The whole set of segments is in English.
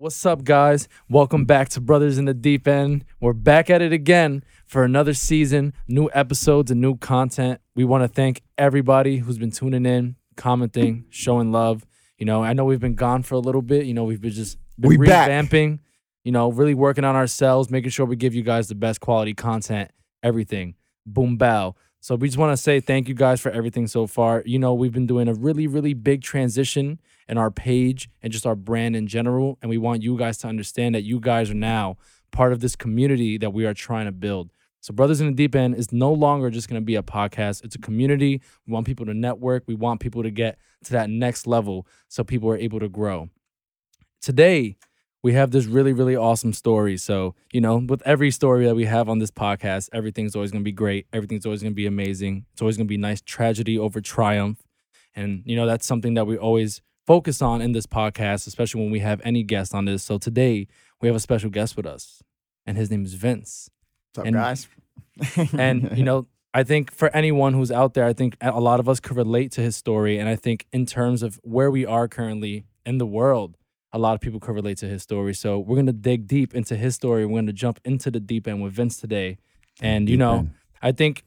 What's up, guys? Welcome back to Brothers in the Deep End. We're back at it again for another season, new episodes, and new content. We want to thank everybody who's been tuning in, commenting, showing love. You know, I know we've been gone for a little bit. You know, we've been just been We back. revamping, you know, really working on ourselves, making sure we give you guys the best quality content, everything. Boom, bow. So we just want to say thank you guys for everything so far. You know, we've been doing a really, really big transition in our page and just our brand in general. And we want you guys to understand that you guys are now part of this community that we are trying to build. So, Brothers in the Deep End is no longer just going to be a podcast. It's a community. We want people to network. We want people to get to that next level so people are able to grow. Today, we have this really, really awesome story. So, you know, with every story that we have on this podcast, everything's always going to be great. Everything's always going to be amazing. It's always going to be nice tragedy over triumph. And, you know, that's something that we always focus on in this podcast, especially when we have any guest on this. So today, we have a special guest with us, and his name is Vince. What's up, And- guys? And, you know, I think for anyone who's out there, I think a lot of us could relate to his story. And I think in terms of where we are currently in the world, a lot of people could relate to his story. So we're going to dig deep into his story. We're going to jump into the deep end with Vince today. And, you Deep know, end. I think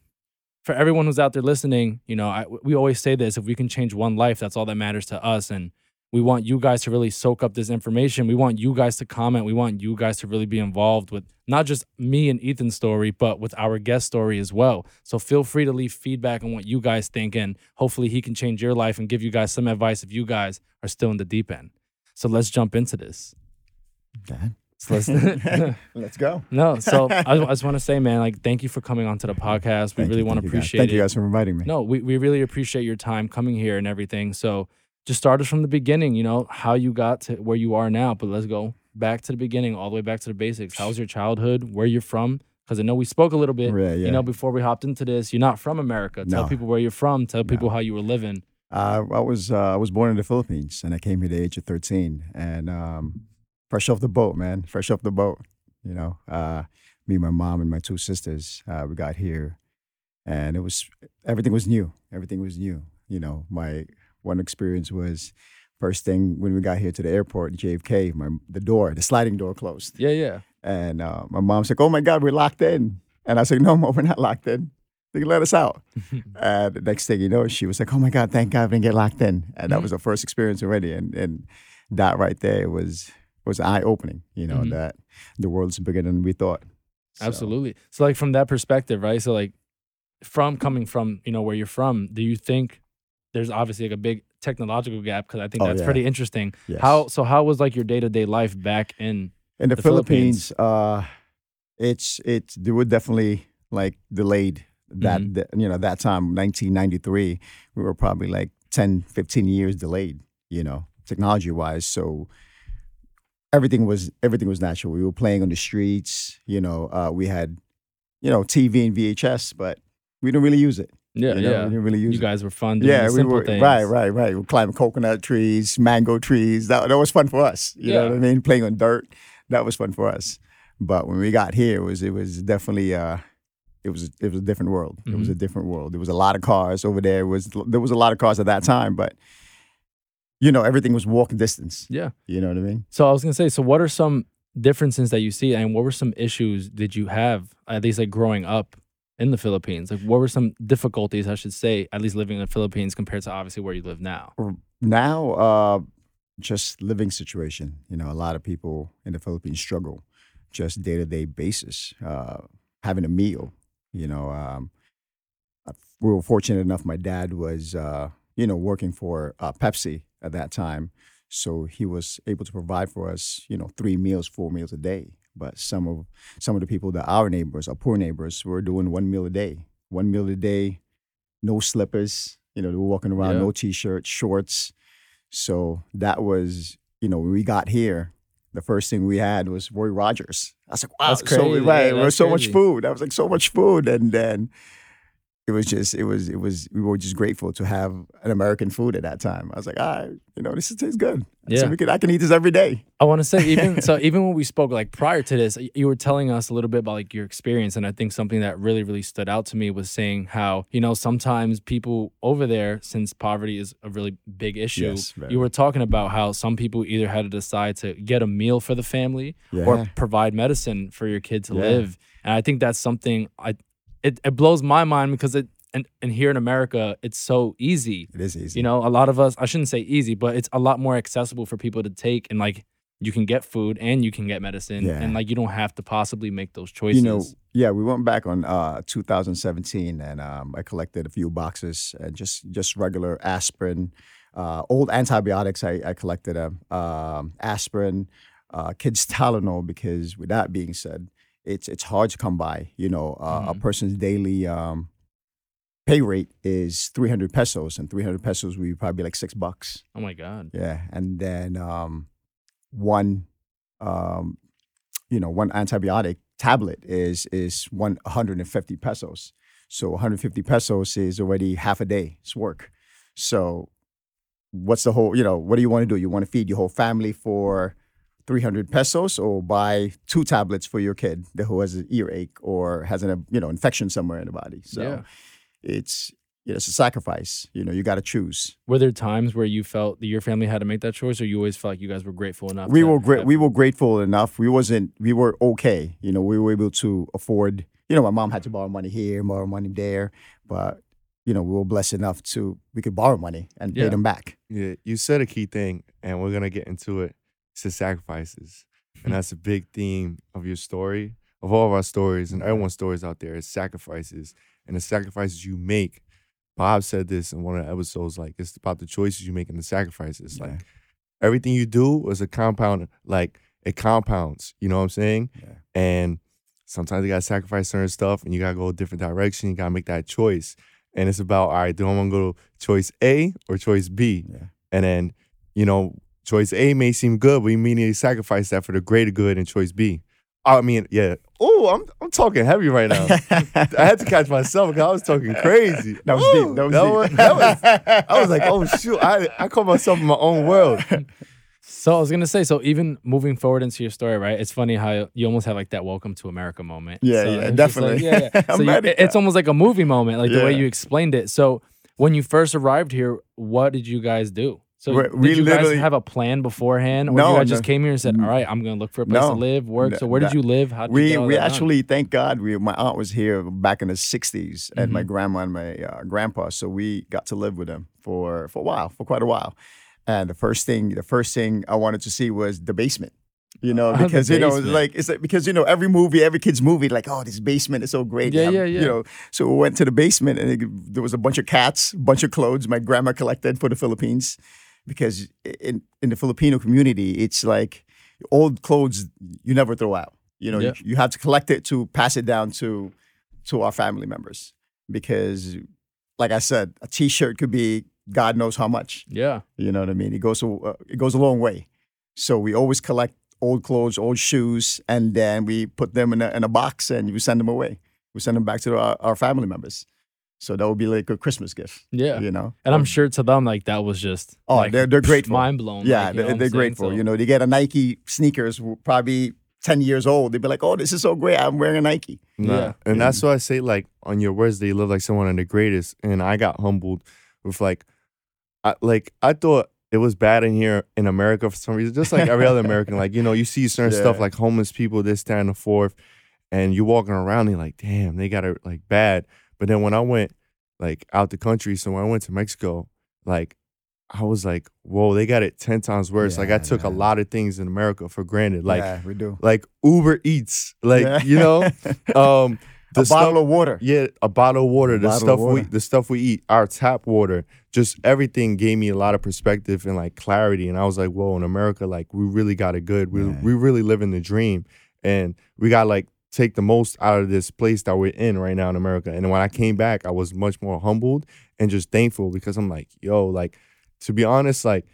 for everyone who's out there listening, you know, I, we always say this if we can change one life, that's all that matters to us. And we want you guys to really soak up this information. We want you guys to comment. We want you guys to really be involved with not just me and Ethan's story, but with our guest story as well. So feel free to leave feedback on what you guys think. And hopefully he can change your life and give you guys some advice if you guys are still in the deep end. So let's jump into this. Okay. So let's Let's go. no, so I, I just want to say, man, like, thank you for coming onto the podcast. We Thank really want to you, guys. appreciate Thank it. you guys for inviting me. No, we, we really appreciate your time coming here and everything. So just start us from the beginning, you know, how you got to where you are now. But let's go back to the beginning, all the way back to the basics. How was your childhood? Where you're from? Because I know we spoke a little bit, Yeah, yeah. you know, before we hopped into this. You're not from America. Tell No. people where you're from. Tell people how you were living. Uh, I was uh, I was born in the Philippines, and I came here at the age of thirteen, and um, fresh off the boat, man, fresh off the boat. You know, uh, me, my mom, and my two sisters, uh, we got here, and it was everything was new. Everything was new. You know, my one experience was first thing when we got here to the airport, JFK, my the door, the sliding door closed. Yeah, yeah. And uh, my mom said, "Oh my God, we're locked in." And I said, "No, mom, we're not locked in. They can let us out." and the next thing you know, she was like, "Oh my God, thank God we didn't get locked in." And that Mhm. was the first experience already. And and that right there was was eye opening. You know Mhm. that the world's bigger than we thought. So, Absolutely. So like from that perspective, right? So like from coming from, you know, where you're from, do you think there's obviously like a big technological gap because I think Oh, that's yeah. pretty interesting. yes. How so how was like your day-to-day life back in in the, the Philippines? Philippines, uh, it's it's they were definitely like delayed that, Mhm. that you know that time 1993 we were probably like 10 15 years delayed you know technology wise so everything was everything was natural we were playing on the streets you know uh, we had you know TV and VHS but we didn't really use it Yeah, you know? yeah. we didn't really use it. You it guys were fun doing yeah, we were things. right, right, right. We climbing coconut trees, mango trees. That that was fun for us. You know Yeah. what I mean? Playing on dirt, that was fun for us. But when we got here, it was it was definitely uh, it was it was a different world. It Mm-hmm. was a different world. There was a lot of cars over there. It was there was a lot of cars at that time, but you know everything was walking distance. Yeah. You know what I mean? So I was gonna say, so what are some differences that you see and what were some issues did you have, at least like growing up in the Philippines? Like what were some difficulties, I should say, at least living in the Philippines compared to obviously where you live now? now uh just living situation you know a lot of people in the philippines struggle just day-to-day basis uh having a meal you know um we were fortunate enough my dad was uh you know working for uh, pepsi at that time so he was able to provide for us you know three meals four meals a day but some of some of the people that our neighbors our poor neighbors were doing one meal a day one meal a day no slippers you know they were walking around Yeah. no t-shirts shorts so that was, you know, when we got here, the first thing we had was Roy Rogers. I was like, wow, That's crazy. so crazy. right, Yeah, that's so much food. I was like, so much food, and then it was just it was it was we were just grateful to have an American food at that time. I was like, ah, you know, this tastes good. Yeah. So we could I can eat this every day. I want to say even so even when we spoke like prior to this, you were telling us a little bit about like your experience, and I think something that really really stood out to me was saying how you know sometimes people over there, since poverty is a really big issue, Yes, you were talking about how some people either had to decide to get a meal for the family Yeah. or provide medicine for your kid to Yeah. live, and I think that's something I it, it blows my mind because it and, and here in America it's so easy It is easy. you know, a lot of us, I shouldn't say easy, but it's a lot more accessible for people to take and like you can get food and you can get medicine Yeah. and like you don't have to possibly make those choices. you know, yeah, we went back on uh, 2017, and um, I collected a few boxes and just just regular aspirin, uh, old antibiotics. I, I collected a um, aspirin, uh, kids Tylenol because with that being said, it's it's hard to come by. You know, uh, a Mhm. person's daily um, pay rate is 300 pesos, and 300 pesos would probably be probably like six bucks. oh my God. Yeah, and then um, one, um, you know, one antibiotic tablet is is 150 pesos. So 150 pesos is already half a day's work. So what's the whole? You know, what do you want to do? You want to feed your whole family for 300 pesos, or buy two tablets for your kid who has an earache or has an you know infection somewhere in the body. So Yeah. it's you know, it's a sacrifice. You know, you got to choose. Were there times where you felt that your family had to make that choice or you always felt like you guys were grateful enough? we were great. We were grateful enough. We wasn't. We were okay. You know, we were able to afford. You know, my mom had to borrow money here, borrow money there, but you know, we were blessed enough to we could borrow money and Yeah. pay them back. Yeah, you said a key thing, and we're gonna get into it. It's the sacrifices, and hmm. that's a big theme of your story, of all of our stories, and mm-hmm. everyone's stories out there. Is sacrifices, and the sacrifices you make. Bob said this in one of the episodes. Like it's about the choices you make and the sacrifices. Yeah. Like everything you do is a compound. Like it compounds. You know what I'm saying? Yeah. And sometimes you gotta sacrifice certain stuff, and you gotta go a different direction. You gotta make that choice. And it's about all right. Do I want to go to choice A or choice B? Yeah. And then, you know, choice A may seem good, but you may need to sacrifice that for the greater good in choice B. I mean, yeah. Oh, I'm I'm talking heavy right now. I had to catch myself because I was talking crazy. That was Ooh, deep. That was that deep. was- that was- I was like, oh shoot, I I call myself in my own world. So I was gonna say, so even moving forward into your story, right? It's funny how you almost have like that "Welcome to America" moment. Yeah, So yeah, it's just like- definitely. yeah, yeah. So you, it's almost like a movie moment, like the way you explained it. So when you first arrived here, what did you guys do? So We- did we you guys have a plan beforehand, or No, you guys just no. came here and said, "All right, I'm gonna look for a place to live, work"? So where did you live? How did we we actually thank God we my aunt was here back in the '60s and Mm-hmm. my grandma and my uh, grandpa, so we got to live with them for for a while, for quite a while. And the first thing the first thing I wanted to see was the basement. You know, because you know, it's like it's like because you know every movie, every kid's movie, like oh, this basement is so great. Yeah, yeah, yeah. You know, so we went to the basement and it, there was a bunch of cats, a bunch of clothes my grandma collected for the Philippines, because in in the Filipino community, it's like old clothes you never throw out. You know, Yeah. you, you have to collect it to pass it down to to our family members because, like I said, a T-shirt could be God knows how much. yeah, You know what I mean? It goes a, uh, it goes a long way. So we always collect old clothes, old shoes, and then we put them in a, in a box and we send them away. We send them back to our, our family members. So that would be like a Christmas gift. yeah. You know, And I'm sure to them, like that was just Oh, like, they're- they're grateful. mind blown. Yeah, like, they're, they're grateful. So- You know, they get a Nike sneakers, probably ten years old. They'd be like, "Oh, this is so great! I'm wearing a Nike." Nah. Yeah. And that's why I say, like, on your words, they live like someone of the greatest. And I got humbled with, like, I, like, I thought it was bad in here in America for some reason, just like every other American. Like, you know, you see certain stuff like homeless people, this, that, and the fourth, and you're walking around, and you're like, damn, they got it like bad. But then when I went, like, out the country, so when I went to Mexico, like, I was like, whoa, they got it 10 times worse. like, I Yeah, took a lot of things in America for granted. Like, yeah, we do. like Uber Eats, like, Yeah. you know, um, the a stuff, bottle of water. yeah, a bottle of water, A the stuff we the stuff we eat, our tap water, just everything gave me a lot of perspective and like clarity. And I was like, whoa, in America, like we really got it good. We Yeah. we really live in the dream. And we got like take the most out of this place that we're in right now in America. And when I came back, I was much more humbled and just thankful because I'm like, yo, like to be honest, like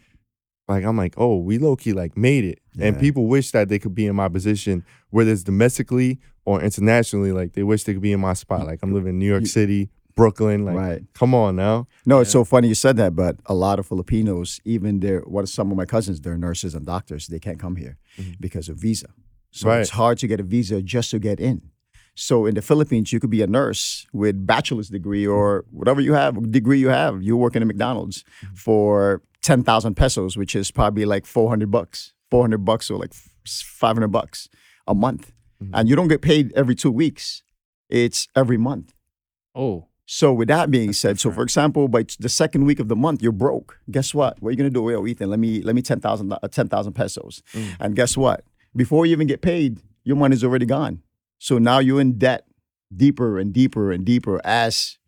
like I'm like, oh, we low key like made it. And people wish that they could be in my position, whether it's domestically or internationally. Like they wish they could be in my spot. Like I'm living in New York City. Brooklyn. Like, right. come on now. No, it's Yeah. so funny you said that, but a lot of Filipinos, even their what some of my cousins, they're nurses and doctors, they can't come here Mhm. because of visa. So Right. it's hard to get a visa just to get in. So in the Philippines, you could be a nurse with bachelor's degree or whatever you have, degree you have. You work in a McDonald's Mm-hmm. for ten thousand pesos, which is probably like four hundred bucks, four hundred bucks or like five hundred bucks a month, Mhm. and you don't get paid every two weeks. It's every month. Oh, So with that being That's said, so for example, by the second week of the month, you're broke. Guess what? What are you gonna do? Well, Ethan, let me let me ten thousand uh, ten thousand pesos. Mm. And guess what? Before you even get paid, your money's already gone. So now you're in debt deeper and deeper and deeper as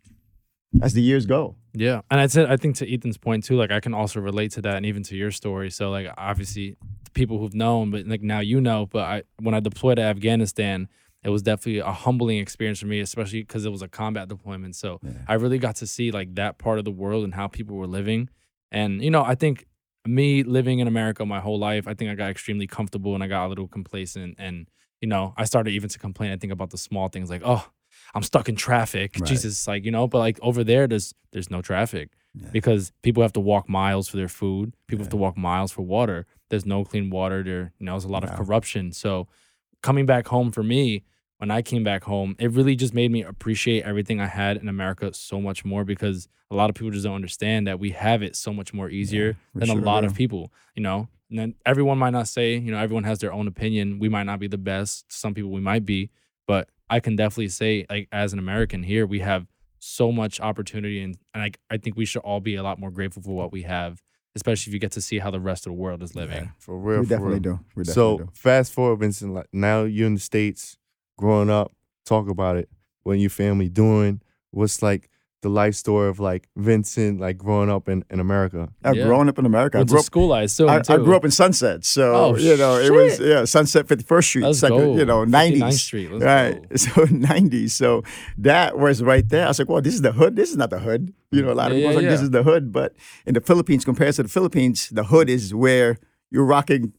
as the years go. Yeah, and I said I think to Ethan's point too. Like I can also relate to that, and even to your story. So like obviously the people who've known, but like now you know. But I when I deployed to Afghanistan, it was definitely a humbling experience for me, especially because it was a combat deployment. So Yeah. I really got to see like that part of the world and how people were living. And you know, I think me living in America my whole life, I think I got extremely comfortable and I got a little complacent. And you know, I started even to complain. I think about the small things like, oh, I'm stuck in traffic. Right. Jesus, like you know. But like over there, there's there's no traffic Yeah. because people have to walk miles for their food. People have to walk miles for water. There's no clean water. There, you know, there's a lot of corruption. So coming back home for me, when I came back home, it really just made me appreciate everything I had in America so much more because a lot of people just don't understand that we have it so much more easier we than a lot do. of people, you know. And then everyone might not say, you know, everyone has their own opinion. We might not be the best. Some people we might be, but I can definitely say, like, as an American here, we have so much opportunity, and, and I, I think we should all be a lot more grateful for what we have, especially if you get to see how the rest of the world is living. Yeah. For real. we for definitely real. do. We definitely So do. fast forward, Vincent. Now you're in the states, growing up. Talk about it. What your family doing? What's like the life story of like Vincent, like growing up in, in America? I've Yeah. grown up in America. I Went grew to up school, I assume. I, I grew up in Sunset, so Oh, you know it was yeah Sunset Fifty First Street, Let's second, go. you know 59th nineties, Street. Let's right? go. So nineties, so that was right there. I was like, well, this is the hood. This is not the hood. You know, a lot of Yeah, people yeah, like, this is the hood, but in the Philippines, compared to the Philippines, the hood is where you're rocking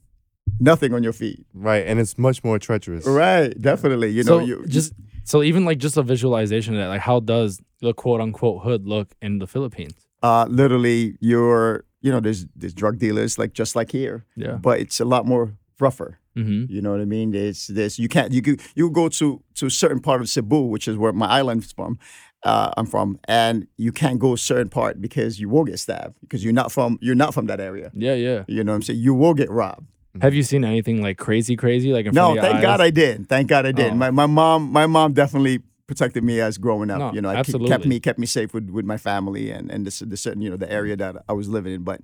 nothing on your feet. Right, and it's much more treacherous. Right, definitely. You so know, you just so even like just a visualization of that, like how does the quote unquote hood look in the Philippines? uh, literally you're you know there's there's drug dealers like just like here, Yeah. but it's a lot more rougher. Mm-hmm. You know what I mean? There's this you can't you could you go to to a certain part of Cebu, which is where my island's from. Uh, I'm from, and you can't go a certain part because you will get stabbed because you're not from you're not from that area. Yeah, yeah. You know what I'm saying? You will get robbed. Have mm-hmm. you seen anything like crazy, crazy, like in No, front of thank eyes? God I did. Thank God I did. Oh. My my mom my mom definitely protected me as growing up. No, you know, I keep, kept me kept me safe with, with my family and and the, the certain you know the area that I was living in. But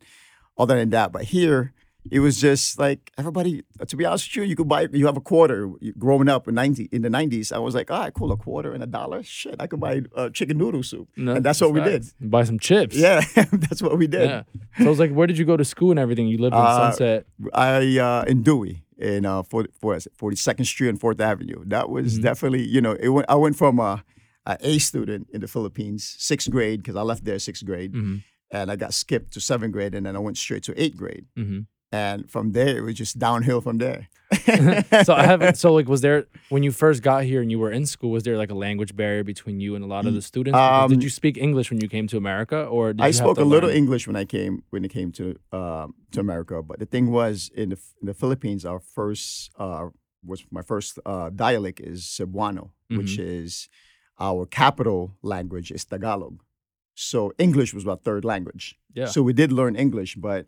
other than that, but here it was just like everybody. To be honest with you, you could buy you have a quarter. Growing up in ninety in the nineties, I was like, all right, cool, a quarter and a dollar. Shit, I could buy uh, chicken noodle soup, No, and that's what we did. Buy some chips. Yeah, that's what we did. Yeah. So I was like, where did you go to school and everything? You lived in Uh, Sunset. I uh, in Dewey in uh, 40, 42nd Street and Fourth Avenue. That was Mhm. definitely you know it went, I went from a, a A student in the Philippines, sixth grade because I left there sixth grade, hmm and I got skipped to seventh grade, and then I went straight to eighth grade, hmm and from there it was just downhill from there. so I haven't. So like, was there when you first got here and you were in school? Was there like a language barrier between you and a lot of the students? Um, did you speak English when you came to America, or did I spoke a little? English when I came when it came to um, to America, but the thing was in the in the Philippines, our first uh, was my first uh, dialect is Cebuano, which Mm-hmm. is our capital language is Tagalog. So English was our third language. Yeah. So we did learn English, but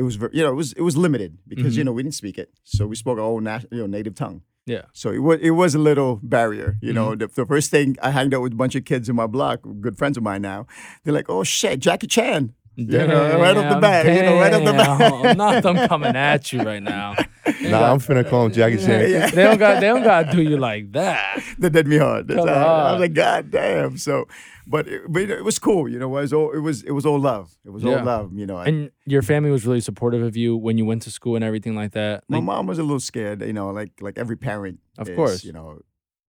it was you know it was it was limited because you Mhm. know we didn't speak it, so we spoke our own nat- you know native tongue. Yeah. So it was it was a little barrier, you know. Mm-hmm. The, the first thing I hanged out with a bunch of kids in my block, good friends of mine now. They're like, "Oh shit, Jackie Chan." You know, right off the Damn, bat, you know, right off the bat. damn. Not them coming at you right now. They Nah, I'm finna call him Jackie Chan. Yeah. They don't got. They don't got to do you like that. That did me hard. That's Come how- I was like, God damn. So, but it, but it was cool, you know. It was all it was it was all love. It was Yeah. all love, you know. And your family was really supportive of you when you went to school and everything like that. my Like, mom was a little scared, you know, like like every parent. Of is, course. you know,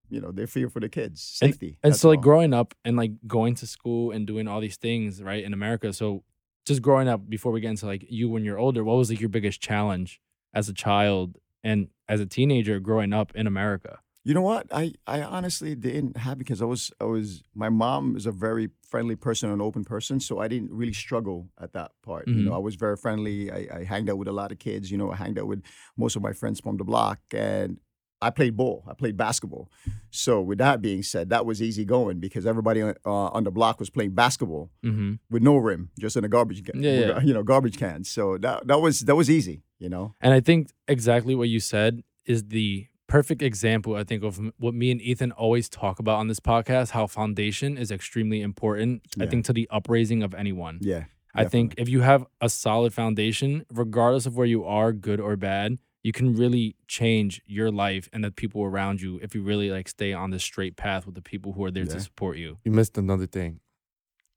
you know, they fear for the kids' safety. and that's so like all. growing up and like going to school and doing all these things right in America. So just growing up before we get into like you when you're older, what was like your biggest challenge as a child and as a teenager growing up in America? You know what? I, I honestly didn't have because I was I was my mom is a very friendly person, an open person, so I didn't really struggle at that part. You know, Mhm. I was very friendly. I, I hanged out with a lot of kids. You know, I hanged out with most of my friends from the block, and I played ball. I played basketball. So with that being said, that was easy going because everybody uh, on the block was playing basketball Mm-hmm. with no rim, just in a garbage can. Yeah, yeah. You know, garbage cans. So that that was that was easy. You know. And I think exactly what you said is the perfect example, I think, of what me and Ethan always talk about on this podcast how foundation is extremely important, I think, to the upraising of anyone. Yeah. I think if you have a solid foundation, regardless of where you are, good or bad, you can really change your life and the people around you if you really like stay on the straight path with the people who are there Yeah. to support you. you missed another thing.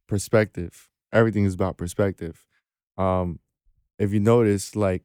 Perspective. Everything is about perspective. Um if you notice like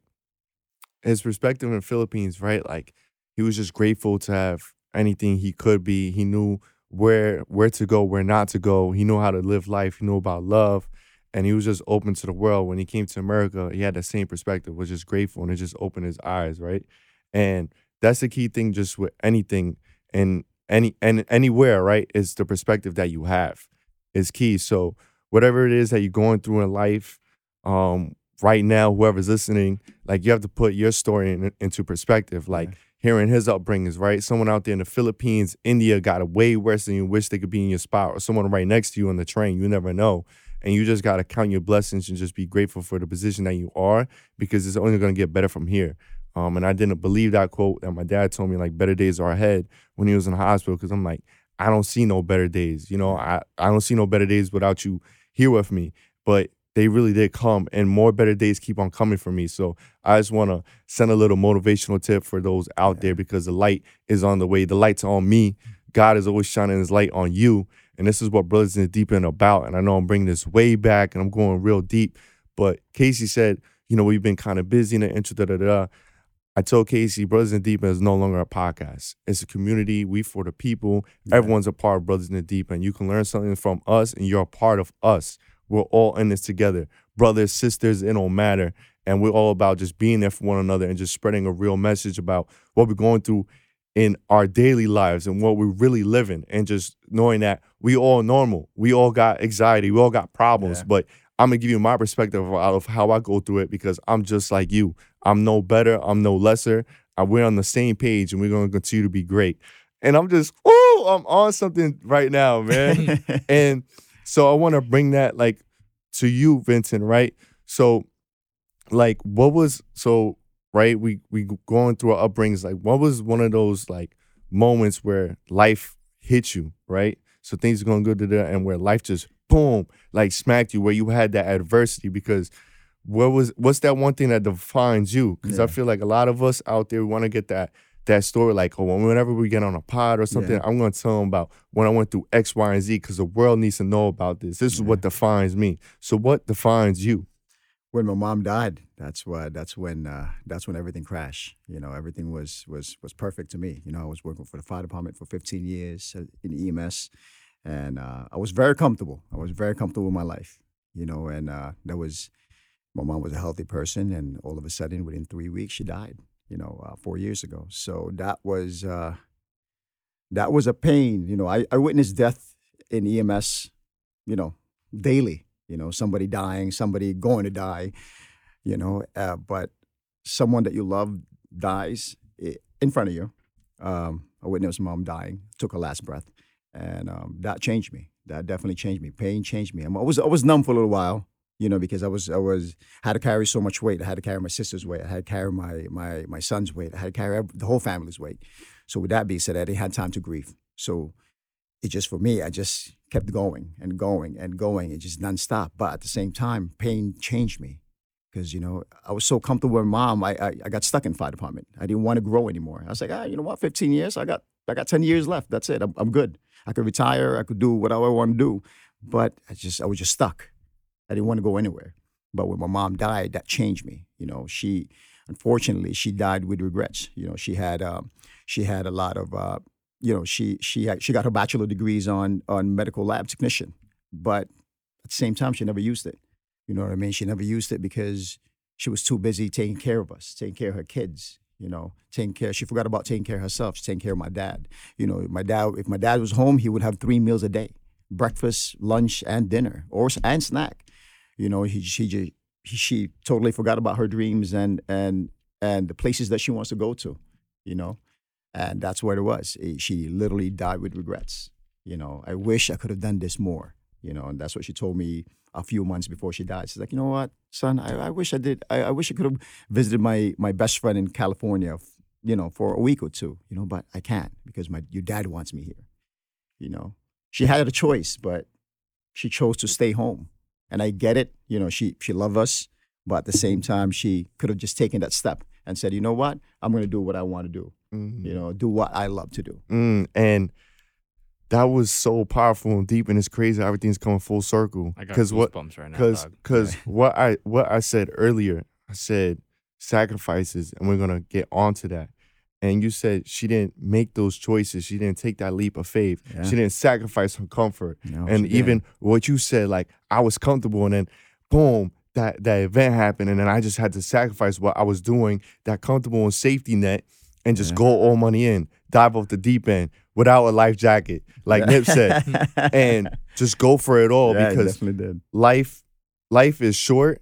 his perspective in the philippines right like he was just grateful to have anything he could be. He knew where where to go where not to go. He knew how to live life. He knew about love and he was just open to the world when he came to america he had the same perspective was just grateful and it just opened his eyes right and that's the key thing just with anything and any and anywhere right is the perspective that you have is key. So whatever it is that you're going through in life, um, right now, whoever's listening, like you have to put your story in, into perspective. Like Yeah. hearing his upbringings, right? Someone out there in the Philippines, India got it way worse than you wish they could be in your spot, or someone right next to you on the train. You never know. And you just gotta count your blessings and just be grateful for the position that you are because it's only gonna get better from here. Um, and I didn't believe that quote that my dad told me, like better days are ahead when he was in the hospital, because I'm like, I don't see no better days. You know, I, I don't see no better days without you here with me. But they really did come, and more better days keep on coming for me. So I just want to send a little motivational tip for those out there because the light is on the way. The light's on me. God is always shining His light on you, and this is what Brothers in the Deep End about. And I know I'm bringing this way back, and I'm going real deep. But Casey said, you know, we've been kind of busy in the intro. Da da da. I told Casey, Brothers in the Deep End is no longer a podcast. It's a community. We for the people. Yeah. Everyone's a part of Brothers in the Deep End. You can learn something from us, and you're a part of us. We're all in this together. Brothers, sisters, it don't matter. And we're all about just being there for one another and just spreading a real message about what we're going through in our daily lives and what we're really living. And just knowing that we all normal. We all got anxiety. We all got problems. Yeah. But I'm gonna give you my perspective out of how I go through it because I'm just like you. I'm no better. I'm no lesser. Uh, we're on the same page and we're gonna continue to be great. And I'm just, oh, I'm on something right now, man. and so I want to bring that like to you, Vincent, right? So, like, what was so right? We we going through our upbringings. Like, what was one of those like moments where life hit you, right? So things are going good to there, and where life just boom, like smacked you, where you had that adversity because. What was what's that one thing that defines you? Because I feel like a lot of us out there want to get that that story like, oh, whenever we get on a pod or something, Yeah. I'm going to tell them about when I went through X, Y, and Z because the world needs to know about this. This is what defines me. So, what defines you? when my mom died, that's what that's when uh, that's when everything crashed. You know, everything was was was perfect to me. You know, I was working for the fire department for 15 years uh, in EMS, and uh, I was very comfortable. I was very comfortable with my life. You know, and uh, that was my mom was a healthy person, and all of a sudden, within three weeks, she died. You know, uh, four years ago. So that was uh, that was a pain. You know, I, I witnessed death in EMS. You know, daily. You know, somebody dying, somebody going to die. You know, uh, but someone that you love dies in front of you. Um, I witnessed mom dying, took her last breath, and um, that changed me. That definitely changed me. Pain changed me. I'm- was I was numb for a little while, you know, because I was I was had to carry so much weight. I had to carry my sister's weight. I had to carry my my my son's weight. I had to carry the whole family's weight. So with that being said, I didn't have time to grieve. So it just for me, I just kept going and going and going. It just nonstop. But at the same time, pain changed me because you know I was so comfortable with mom. I, I I got stuck in fire department. I didn't want to grow anymore. I was like, ah, you know what? Fifteen years. I got I got ten years left. That's it. I'm, I'm good. I could retire. I could do whatever I want to do. But I just I was just stuck. I didn't want to go anywhere. But when my mom died, that changed me. You know, she unfortunately she died with regrets. You know, she had um, she had a lot of uh, you know she she had, she got her bachelor degrees on on medical lab technician, but at the same time she never used it. You know what I mean? She never used it because she was too busy taking care of us, taking care of her kids. You know, taking care. She forgot about taking care of herself. She's taking care of my dad. You know, my dad. If my dad was home, he would have three meals a day: breakfast, lunch, and dinner, or and snack. You know, he she just he, she totally forgot about her dreams and and and the places that she wants to go to. You know, and that's what it was. Eh, She literally died with regrets. You know, I wish I could have done this more. You know, and that's what she told me a few months before she died. She's like, you know what, son, I, I wish I did. I, I wish I could have visited my my best friend in California. You know, for a week or two. You know, but I can't because my your dad wants me here. You know, she had a choice, but she chose to stay home, and I get it. You know, she she loved us, but at the same time, she could have just taken that step and said, you know what, I'm going to do what I want to do Mhm. you know, do what I love to do. Mm, and that was so powerful and deep, and it's crazy. Everything's coming full circle. I got Because what? goosebumps right now. Because because what I what I said earlier, I said sacrifices, and we're gonna get onto that. And you said she didn't make those choices. She didn't take that leap of faith. Yeah. She didn't sacrifice her comfort. No, and even what you said, like I was comfortable, and then boom, that that event happened, and then I just had to sacrifice what I was doing, that comfortable and safety net, and just Yeah. go all money in, dive off the deep end without a life jacket, like Nip said, and just go for it all yeah, because definitely did. life life is short.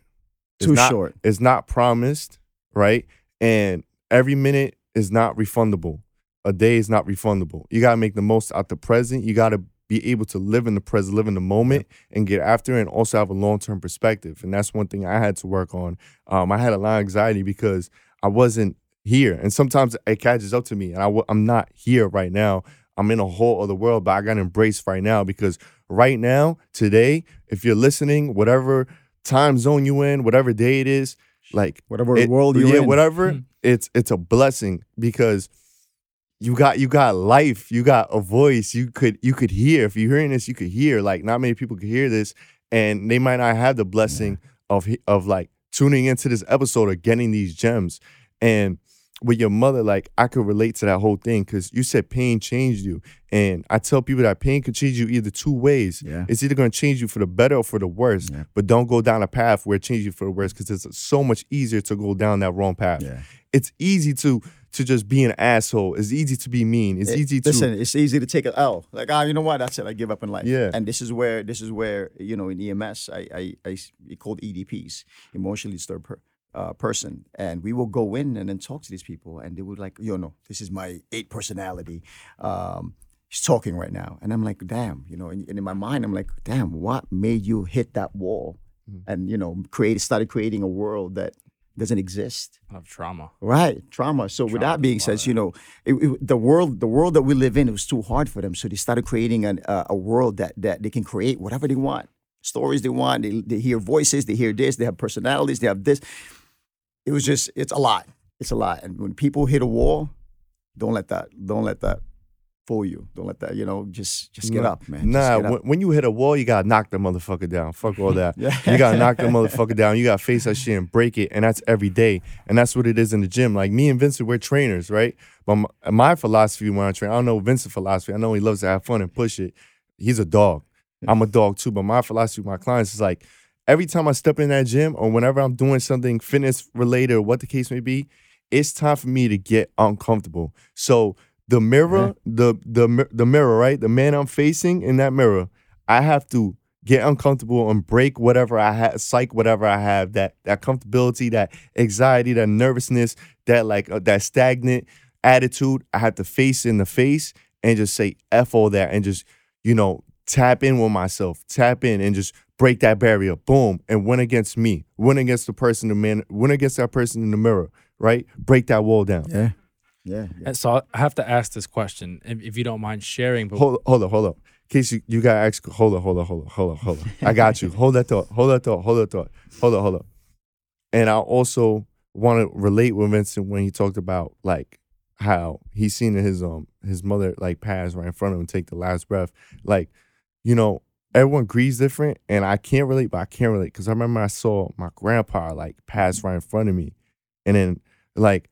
It's Too not, short. It's not promised, right? And every minute is not refundable. A day is not refundable. You gotta make the most out the present. You gotta be able to live in the present, live in the moment, and get after it, and also have a long term perspective. And that's one thing I had to work on. Um, I had a lot of anxiety because I wasn't here, and sometimes it catches up to me, and I w- I'm not here right now. I'm in a whole other world, but I got to embrace right now because right now, today, if you're listening, whatever time zone you in, whatever day it is, like Whatever it- world you're yeah, in. whatever, Hmm. it's it's a blessing because you got you got life, you got a voice. You could you could hear. If you're hearing this, you could hear. Like not many people could hear this, and they might not have the blessing of of like tuning into this episode or getting these gems. And with your mother, like I could relate to that whole thing because you said pain changed you, and I tell people that pain can change you either two ways. Yeah. It's either going to change you for the better or for the worse. Yeah. But don't go down a path where it changes you for the worse because it's so much easier to go down that wrong path. Yeah. It's easy to to just be an asshole. It's easy to be mean. It's It- easy to listen. It's easy to take an L. Like, ah, you know what? That's it. I give up in life. Yeah. And this is where this is where you know in EMS, I I, we called EDPs, emotionally disturbed uh, person, and we will go in and then talk to these people, and they would like, you know, this is my eight personality. Um, he's talking right now, and I'm like, damn, you know, and, and in my mind, I'm like, damn, what made you hit that wall, and you know, create started creating a world that doesn't exist. of trauma. Right, trauma. So with that being said, you know, it, it- the world, the world that we live in, it was too hard for them. So they started creating an, uh, a world that that they can create whatever they want, stories they want. They, they hear voices, they hear this, they have personalities, they have this. It was just, it's a lot. It's a lot. And when people hit a wall, don't let that, don't let that fool you. Don't let that, you know, just just get up, man. Nah, up. when, you hit a wall, you gotta knock the motherfucker down. Fuck all that. Yeah. You gotta knock the motherfucker down. You gotta face that shit and break it, and that's every day. And that's what it is in the gym. Like me and Vincent, we're trainers, right? But my, my philosophy when I train, I don't know Vincent's philosophy. I know he loves to have fun and push it. He's a dog. I'm a dog too. But my philosophy with my clients is like every time I step in that gym or whenever I'm doing something fitness related or what the case may be, it's time for me to get uncomfortable. So the mirror, the the the mirror, right? The man I'm facing in that mirror, I have to get uncomfortable and break whatever I have, psych whatever I have, that that comfortability, that anxiety, that nervousness, that like uh, that stagnant attitude. I have to face in the face and just say f all that and just you know tap in with myself, tap in and just break that barrier, boom, and win against me, win against the person, the man, win against that person in the mirror, right? Break that wall down. yeah, yeah, yeah. And so I have to ask this question, if, if you don't mind sharing. But Hold, hold up, hold up. In case you, you got to ask, hold up, hold up, hold up, hold up, hold up. I got you. Hold that thought, hold that thought, hold that thought, hold up, hold up. And I also want to relate with Vincent when he talked about like how he's seen his um his mother like pass right in front of him, take the last breath. Like, you know, everyone grieves different, and I can't relate, but I can't relate because I remember I saw my grandpa like pass right in front of me, and then like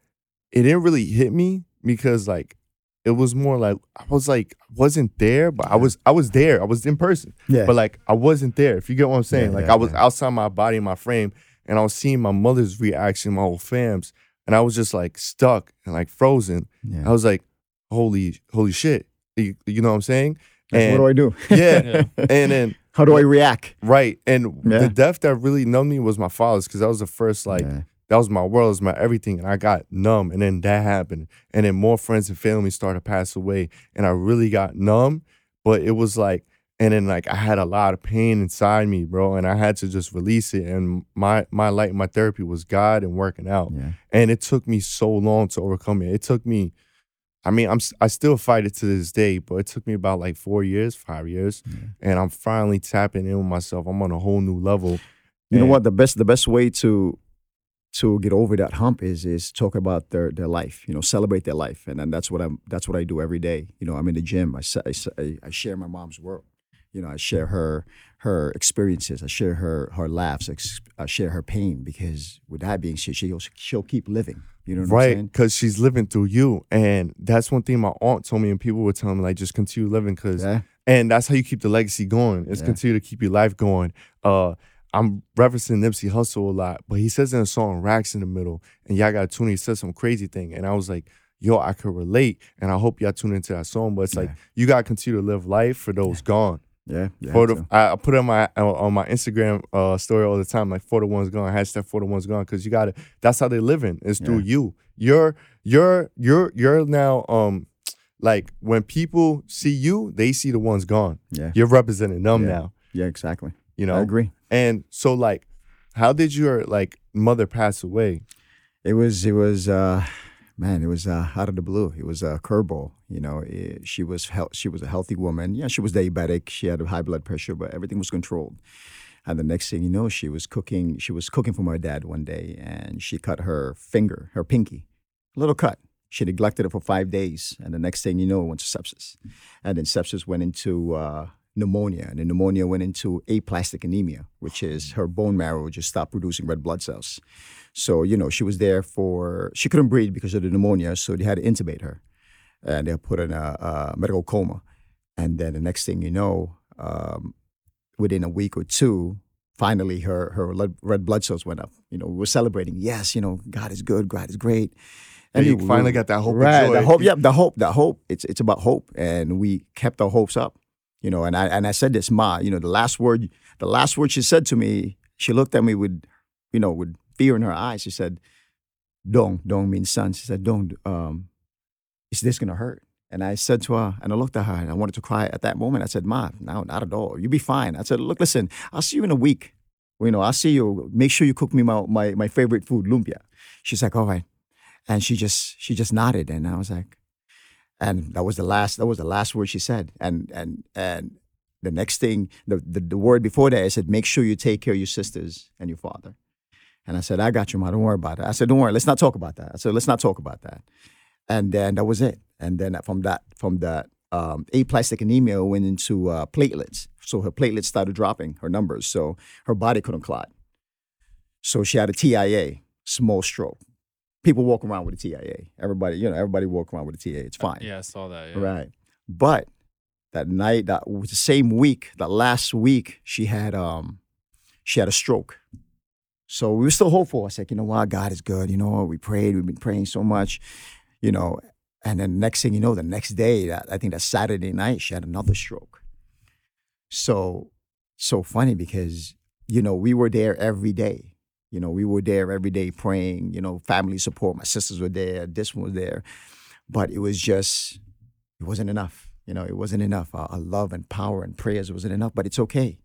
it didn't really hit me because like it was more like I was like wasn't there, but I was I was there. I was in person, yeah. but like I wasn't there. If you get what I'm saying, Yeah, like yeah, I was yeah. outside my body, my frame, and I was seeing my mother's reaction, my whole fam's. and I was just like stuck and like frozen. I was like, holy, holy shit. You, you know what I'm saying? That's and what do I do? yeah. Yeah. and then How do I react? right, and Yeah. the death that really numbed me was my father's because that was the first like Yeah. that was my world, it was my everything, and I got numb. And then that happened, and then more friends and family started to pass away, and I really got numb. But it was like, and then like I had a lot of pain inside me, bro, and I had to just release it. And my my light, my therapy was God and working out, yeah. and it took me so long to overcome it. It took me. I mean, I'm I still fight it to this day, but it took me about like four years, five years, Yeah. and I'm finally tapping in with myself. I'm on a whole new level. You know what? The best the best way to to get over that hump is is talk about their their life. You know, celebrate their life, and then that's what I'm that's what I do every day. You know, I'm in the gym. I, I, I share my mom's world. You know, I share her her experiences. I share her her laughs. ex- I share her pain because with that being said, she'll she'll keep living. You know what right because she's living through you and that's one thing my aunt told me and people were telling me like just continue living because Yeah. and that's how you keep the legacy going it's Yeah. continue to keep your life going uh i'm referencing nipsey Hussle a lot but he says in a song racks in the middle and y'all got to tune he says some crazy thing and i was like yo i could relate and i hope y'all tune into that song but it's like you got to continue to live life for those gone Yeah. yeah the, I, I put on my on my Instagram uh, story all the time, like the ones gone, hashtag the ones gone, because you gotta. That's how they living. It's through you. You're you're you're you're now um like when people see you, they see the ones gone. yeah. You're representing them Yeah. now. Yeah. Exactly. You know, I agree. and so like, how did your like mother pass away? It was it was uh man, it was uh, out of the blue. It was a curveball. You know, it, she was hel- she was a healthy woman. Yeah, she was diabetic. She had high blood pressure, but everything was controlled. And the next thing you know, she was cooking. She was cooking for my dad one day, and she cut her finger, her pinky, a little cut. She neglected it for five days, and the next thing you know, it went to sepsis, and then sepsis went into uh, pneumonia, and the pneumonia went into aplastic anemia, which is her bone marrow just stopped producing red blood cells. So, you know, she was there for, she couldn't breathe because of the pneumonia, so they had to intubate her. And they put her in a, a medical coma. And then the next thing you know, um, within a week or two, finally her, her red blood cells went up. You know, we were celebrating, yes, you know, God is good, God is great. And you we- finally got that hope Right, the hope, yeah, the hope, the hope. It's, it's about hope. And we kept our hopes up, you know, and I, and I said this, Ma, you know, the last word, the last word she said to me, she looked at me with, you know, with fear in her eyes. She said, Dong, Dong means son. She said, Dong, um, is this gonna hurt? And I said to her, and I looked at her and I wanted to cry at that moment. I said, Ma, no, not at all. You'll be fine. I said, look, listen, I'll see you in a week. You know, I'll see you. Make sure you cook me my, my, my favorite food, lumpia. She's like, all right. And she just she just nodded. And I was like, and that was the last that was the last word she said. And and and the next thing, the, the, the word before that, I said, make sure you take care of your sisters and your father. And I said, I got you, ma. Don't worry about it. I said, don't worry. Let's not talk about that. I said, let's not talk about that. And then that was it. And then from that, from that, um, aplastic anemia went into uh, platelets. So her platelets started dropping, her numbers. So her body couldn't clot. So she had a TIA, small stroke. People walk around with a TIA. Everybody, you know, everybody walk around with a TIA. It's fine. Yeah, I saw that. Yeah. Right. But that night, that was the same week, that last week, she had um she had a stroke. So we were still hopeful. I said, you know what, God is good. You know we prayed, we've been praying so much, you know. And then next thing you know, the next day, I think that Saturday night, she had another stroke. So so funny because, you know, we were there every day. You know, we were there every day praying, you know, family support. My sisters were there, this one was there. But it was just, it wasn't enough. You know, it wasn't enough. Our love and power and prayers wasn't enough, but it's okay.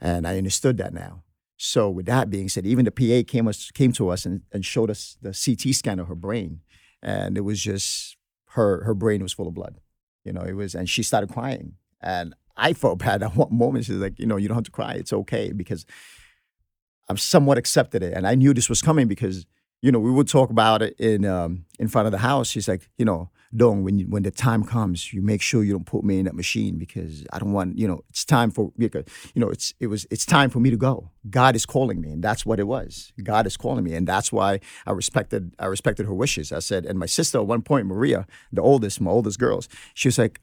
And I understood that now. So with that being said, even the PA came us came to us and, and showed us the CT scan of her brain. And it was just her her brain was full of blood. You know, it was and she started crying. And I felt bad at one moment. She's like, you know, you don't have to cry. It's okay because I've somewhat accepted it. And I knew this was coming because, you know, we would talk about it in um, in front of the house. She's like, you know, Dong, when you, when the time comes, you make sure you don't put me in that machine because I don't want, you know, it's time for because, you know, it's it was it's time for me to go. God is calling me, and that's what it was. God is calling me, and that's why I respected I respected her wishes. I said, and my sister at one point, Maria, the oldest, my oldest girls, she was like,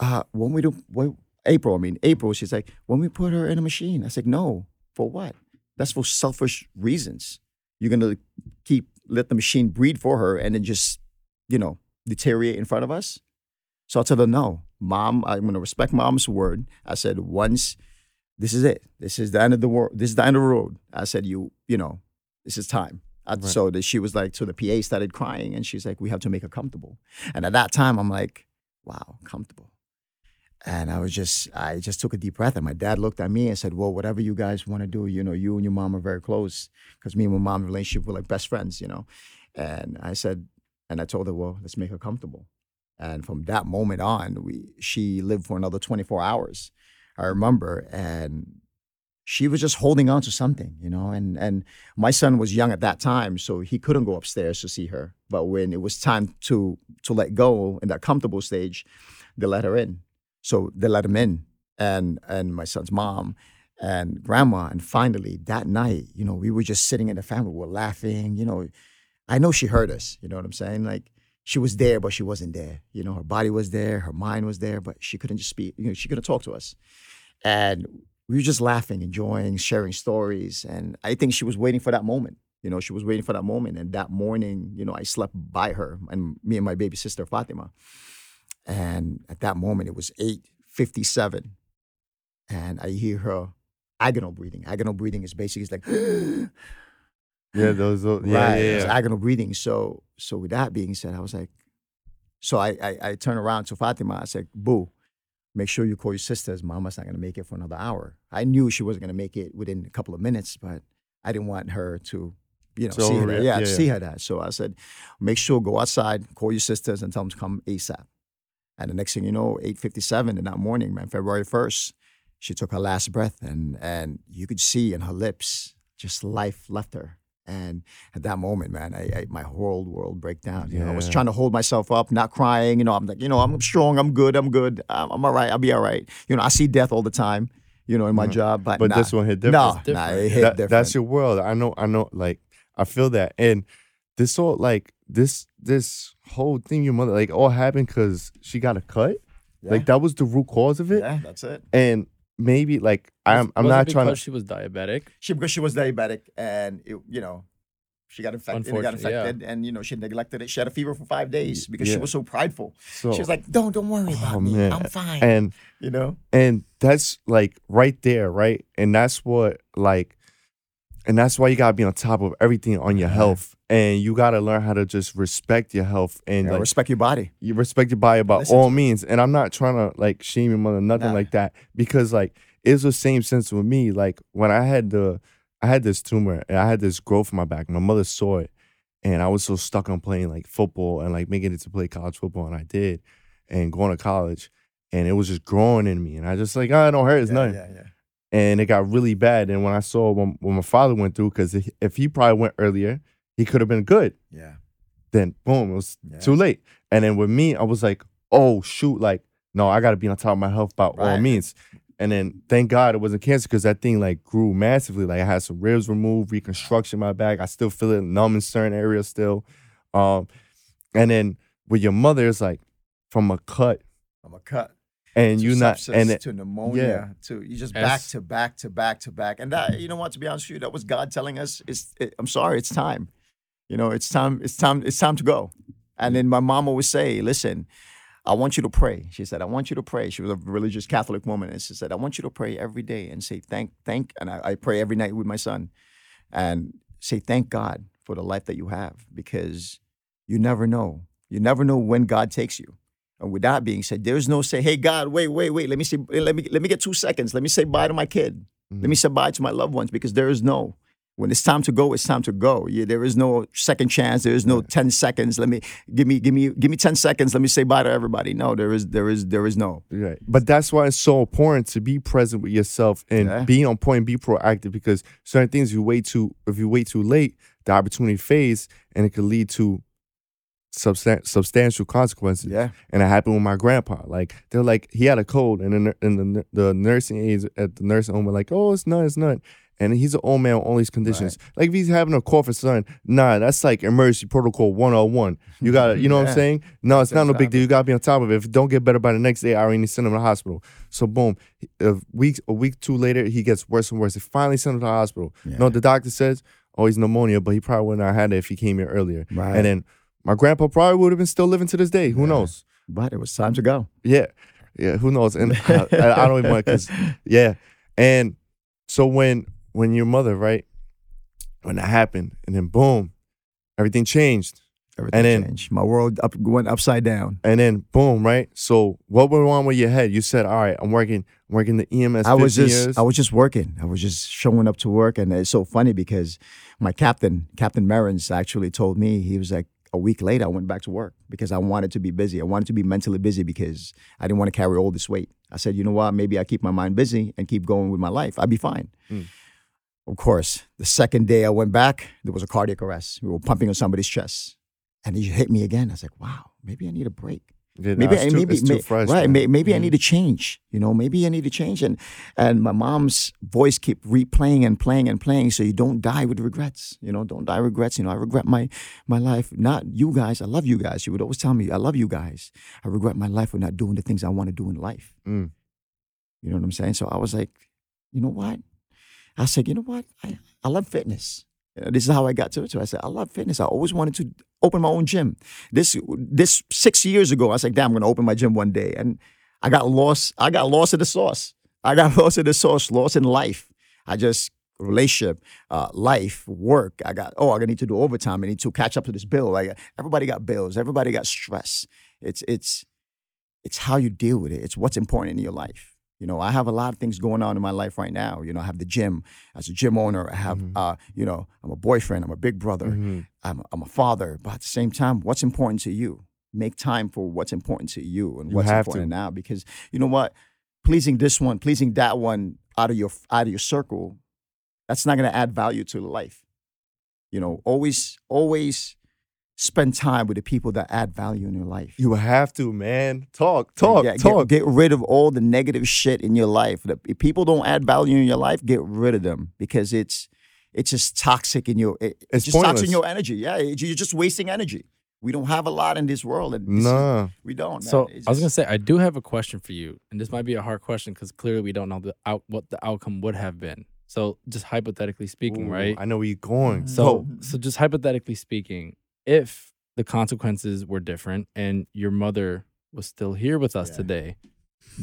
uh, when we do what, April, I mean April, she's like, when we put her in a machine, I said, no, for what? That's for selfish reasons. You're gonna keep let the machine breed for her and then just, you know, deteriorate in front of us? So I told her, no, mom, I'm going to respect mom's word. I said, once this is it, this is the end of the world, this is the end of the road. I said, you, you know, this is time. I, Right. So that she was like, so the PA started crying and she's like, we have to make her comfortable. And at that time, I'm like, wow, comfortable. And I was just, I just took a deep breath. And my dad looked at me and said, well, whatever you guys want to do, you know, you and your mom are very close. Because me and my mom relationship were like best friends, you know. And I said, and I told her, well, let's make her comfortable. And from that moment on, we she lived for another 24 hours. I remember, and she was just holding on to something, you know. And and my son was young at that time, so he couldn't go upstairs to see her. But when it was time to to let go in that comfortable stage, they let her in. So they let him in, and and my son's mom and grandma. And finally that night, you know, we were just sitting in the family, we were laughing. You know, I know she heard us. You know what I'm saying? Like she was there, but she wasn't there. You know, her body was there, her mind was there, but she couldn't just speak. You know, she couldn't talk to us. And we were just laughing, enjoying, sharing stories. And I think she was waiting for that moment. You know, she was waiting for that moment. And that morning, you know, I slept by her and me and my baby sister Fatima. And at that moment, it was 8:57, and I hear her agonal breathing. Agonal breathing is basically like Yeah, mm. those. those yeah, right, yeah, yeah. agonal breathing. So, so with that being said, I was like, so I I, I turn around to Fatima. I said, "Boo, make sure you call your sisters. Mama's not gonna make it for another hour." I knew she wasn't gonna make it within a couple of minutes, but I didn't want her to, you know, To see her. That. Yeah, Yeah, see her that. So I said, make sure go outside, call your sisters, and tell them to come ASAP. And the next thing you know, 8:57 in that morning, man, February 1st, she took her last breath, and and you could see in her lips just life left her. And at that moment, man, I, I my whole world break down. You know, I was trying to hold myself up, not crying. You know, I'm like, you know, I'm strong, I'm good, I'm good, I'm, I'm all right, I'll be all right. You know, I see death all the time. You know, in my Mhm. job, but But nah, this one hit different. nah, It's nah, it hit That- different. that's your world. I know. I know. Like I feel that, and this all like this this whole thing your mother like all happened because she got a cut. Yeah. Like that was the root cause of it, yeah, that's it. and maybe like I'm I'm Was it not trying because to. she was diabetic. She because she was diabetic, and it, you know, she got infected. It got Unfortunately, yeah. and you know, she neglected it. She had a fever for five days because she was so prideful. So, she was like, "Don't, don't worry oh, about Oh, me. man. I'm fine." and you know, and that's like right there, right, and that's what like, and that's why you gotta be on top of everything on your Yeah. health, and you gotta learn how to just respect your health and Yeah, like respect your body. you respect your body by Listen all means. And I'm not trying to like shame your mother, nothing Nah. like that. Because like it's the same sense with me. Like when I had the I had this tumor and I had this growth in my back. My mother saw it. And I was so stuck on playing like football and like making it to play college football. And I did. And going to college. And it was just growing in me. And I just like, oh, it don't hurt. It's yeah, nothing. yeah, yeah. And it got really bad. And when I saw when, when my father went through, because if he probably went earlier, he could have been good Yeah. then boom, it was Yeah. too late. And then with me, I was like, oh shoot, like no, I got to be on top of my health by all means. And then thank God it wasn't cancer because that thing like grew massively. Like I had some ribs removed, reconstruction in my back. I still feel it numb in certain areas still. Um, and then with your mother, it's like from a cut, I'm a cut. and to you not and it, to pneumonia yeah. to you just back to back to back to back and that you know what to be honest with you that was god telling us it's it, i'm sorry it's time you know it's time it's time it's time to go and then my mom always say listen i want you to pray she said i want you to pray she was a religious catholic woman and she said i want you to pray every day and say thank thank and i, I pray every night with my son and say thank god for the life that you have because you never know you never know when god takes you and with that being said, there's no say, "Hey God, wait, wait, wait. Let me see. Let me let me get two seconds. Let me say bye to my kid. Let me mm-hmm. say bye to my loved ones." Because there is no. When it's time to go, it's time to go. Yeah, there is no second chance. There is no ten seconds. Let me give me give me give me ten seconds. Let me say bye to everybody. No, there is there is there is no. Right. But that's why it's so important to be present with yourself and Yeah. be on point, be proactive because certain things you wait too if you wait too late, the opportunity fades and it could lead to substan- substantial consequences. Yeah, And it happened with my grandpa. Like they're like he had a cold and the and the, the nursing aides at the nursing home were like, "Oh, it's not, it's none." And he's an old man with all these conditions. Like if he's having a cough or something, nah, that's like emergency protocol 101. You gotta, you know what I'm saying? No, it's not no big deal. You gotta be on top of it. If it don't get better by the next day, I already need send him to the hospital. So boom, a week a week two later, he gets worse and worse. They finally send him to the hospital. Yeah. No, the doctor says, oh, he's pneumonia, but he probably wouldn't have had it if he came here earlier. Right. And then my grandpa probably would have been still living to this day. Who Yeah. knows? but it was time to go. Yeah, yeah. Who knows? And I, I, I don't even want because yeah. And so when when your mother right when that happened, and then boom, everything changed. Everything And then- changed. My world up went upside down. And then boom, right? So what went on with your head? You said, "All right, I'm working, I'm working the EMS." I was just years. I was just working. I was just showing up to work, and it's so funny because my captain, Captain Merens, actually told me he was like a week later I went back to work because I wanted to be busy. I wanted to be mentally busy because I didn't want to carry all this weight. I said, you know what? Maybe I keep my mind busy and keep going with my life. I'd be fine. Mm. Of course, the second day I went back, there was a cardiac arrest. We were pumping on somebody's chest, and he hit me again. I was like, wow, maybe I need a break. Yeah, maybe it's I, too, maybe may- right may, maybe I need to change you know maybe I need to change. And and my mom's voice keep replaying and playing and playing so you don't die with regrets you know don't die with regrets. You know I regret my my life not you guys. I love you guys. She would always tell me I love you guys. I regret my life for not doing the things I want to do in life. Mm. you know what I'm saying? So I was like you know what I said you know what I, I love fitness You know, this is how I got to it. So I said, I love fitness. I always wanted to open my own gym. This this six years ago, I was like, damn, I'm gonna open my gym one day. And I got lost. I got lost in the sauce. I got lost in the sauce, lost in life. I just relationship, uh, life, work. I got oh, I need to do overtime. I need to catch up to this bill. Like everybody got bills. Everybody got stress. It's it's it's how you deal with it. It's what's important in your life. You know, I have a lot of things going on in my life right now. You know, I have the gym as a gym owner. I have, Mhm. uh, you know, I'm a boyfriend. I'm a big brother. Mhm. I'm, I'm a father. But at the same time, what's important to you? Make time for what's important to you and You what's important to. now. Because you know what, pleasing this one, pleasing that one out of your out of your circle, that's not going to add value to life. You know, always always spend time with the people that add value in your life. You have to, man. Talk, talk, Yeah, get- talk. Get, rid of all the negative shit in your life. The- If people don't add value in your life, get rid of them because it's it's just toxic in your. It, It's just toxic in your energy. Yeah, it- you're just wasting energy. We don't have a lot in this world, and this is- nah. we don't. man. So It's I was gonna say I do have a question for you, and this might be a hard question because clearly we don't know the out what the outcome would have been. So just hypothetically speaking, Ooh, right? I know where you're going. So Mhm. so just hypothetically speaking, if the consequences were different and your mother was still here with us Yeah. today,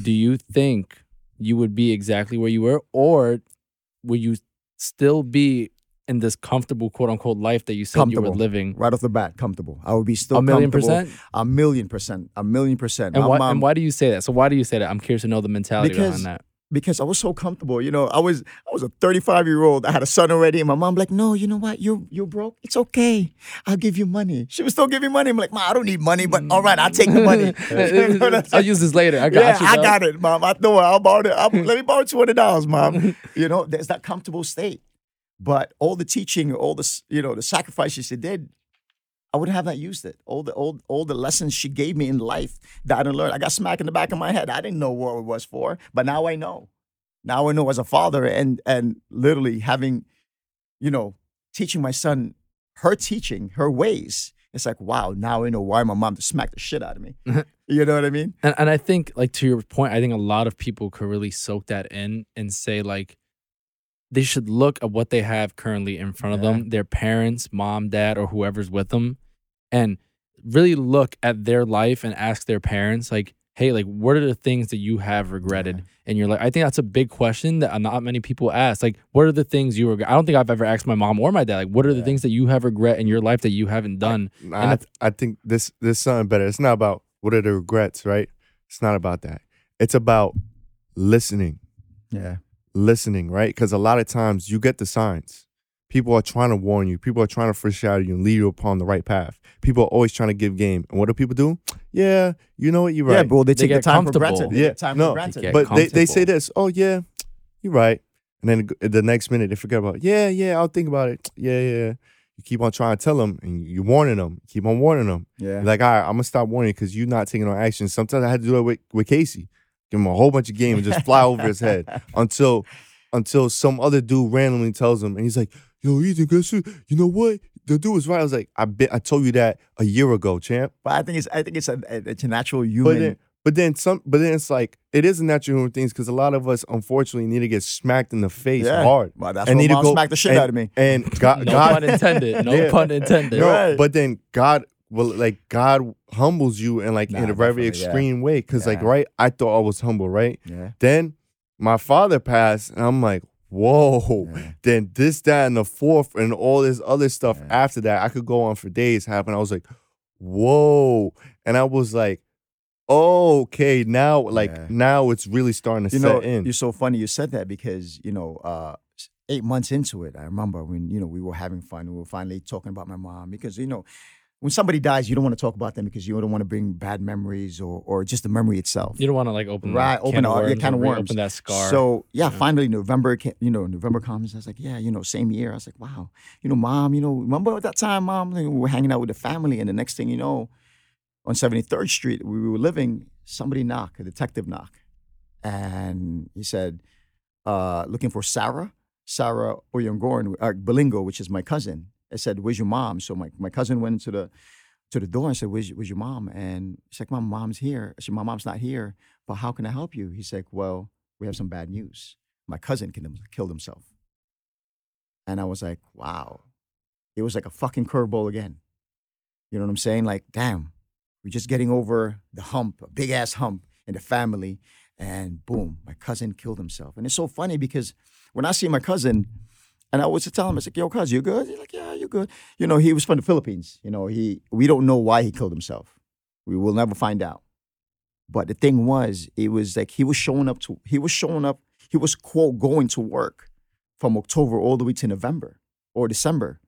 do you think you would be exactly where you were, or would you still be in this comfortable quote unquote life that you said you were living? right off the bat, comfortable. I would be still A million percent. A million percent. A million percent. And My why, mom- and why do you say that? So why do you say that? I'm curious to know the mentality behind that. Because I was so comfortable. You know, I was I was a 35 year old. I had a son already, and my mom like, no, you know what? You you broke. It's okay. I'll give you money. She was still giving money. I'm like, ma, I don't need money, but all right, I'll take the money. You know I'm I'll use this later. I got yeah, you. I got it, mom. I know it. I'll borrow it. I'll, let me borrow two hundred dollars, mom. You know, there's that comfortable state. But all the teaching, all the you know, the sacrifices she did, I would have not used it. All the all, all the lessons she gave me in life that I didn't learn. I got smack in the back of my head. I didn't know what it was for, but now I know. Now I know as a father and and literally having, you know, teaching my son her teaching, her ways. It's like, wow, now I know why my mom just smacked the shit out of me. you know what I mean? And, and I think, like to your point, I think a lot of people could really soak that in and say, like, they should look at what they have currently in front of them, their parents, mom, dad, or whoever's with them, and really look at their life and ask their parents, like, hey, like, what are the things that you have regretted? And you're like, I think that's a big question that not many people ask. Like, what are the things you regret? I don't think I've ever asked my mom or my dad, like, what are the things that you have regret in your life that you haven't done? Nah, And I, I think this this something better. It's not about what are the regrets, right? It's not about that. It's about listening, Yeah. listening, right? Because a lot of times you get the signs. People are trying to warn you. People are trying to foreshadow you and lead you upon the right path. People are always trying to give game. And what do people do? Yeah, you know what? You're Yeah, right. but they They take the time for comfortable. granted. They Yeah, get time no. for granted. get but they, they say this. Oh yeah, you're right. And then the- the next minute they forget about. It. Yeah, yeah, I'll think about it. Yeah, yeah. You keep on trying to tell them, and you're warning them. Keep on warning them. yeah. You're like, all right, I'm gonna stop warning because you're not taking no action. Sometimes I had to do it with, with Casey. Give him a whole bunch of game and just fly over his head until until some other dude randomly tells him, and he's like, "Yo, Ethan, guess what? You know what? The dude was right." I was like, "I bet I told you that a year ago, champ." But I think it's I think it's a it's a natural human. But then, But then some, but then it's like it is a natural human things because a lot of us unfortunately need to get smacked in the face Yeah. hard. Well, that's and what need to mom go- smacked the shit and- out of me. And God, No God, pun intended. No Yeah. pun intended. no, Right. but then God will like God humbles you in like Nah, in a very definitely, yeah. extreme way. Cause like right, I thought I was humble, right? Yeah. Then my father passed, and I'm like, whoa. Yeah. Then this, that, and the fourth, and all this other stuff Yeah. after that, I could go on for days happen. I was like, whoa. And I was like, okay, now like Yeah. now it's really starting to you set know, in. you're so funny you said that because you know, uh, eight months into it, I remember when you know we were having fun. We were finally talking about my mom because you know, when somebody dies, you don't want to talk about them because you don't want to bring bad memories or or just the memory itself. You don't want to like open Right, the open of yeah, or of worms. that scar. So yeah, Yeah. finally November, you know, November comes. I was like, yeah, you know, same year. I was like, wow, you know, mom, you know, remember that time, mom, like, we were hanging out with the family, and the next thing you know, on 73rd Street, we were living. Somebody knock, a detective knock, and he said, uh, looking for Sarah, Sarah Oyongoran, uh, Belingo, which is my cousin. I said, where's your mom? So my, my cousin went to the to the door and said, where's, where's your mom? And she's like, my mom's here. I said, my mom's not here, but how can I help you? He's like, well, we have some bad news. My cousin killed killed himself. And I was like, wow. It was like a fucking curveball again. You know what I'm saying? Like, damn, we're just getting over the hump, a big ass hump in the family. And boom, my cousin killed himself. And it's so funny because when I see my cousin, and I was to tell him, I like, yo, cuz, you good? He's like, yeah, you good. You know, he was from the Philippines. You know, he we don't know why he killed himself. We will never find out. But the thing was, it was like he was showing up to he was showing up, he was quote going to work from October all the way to November or December.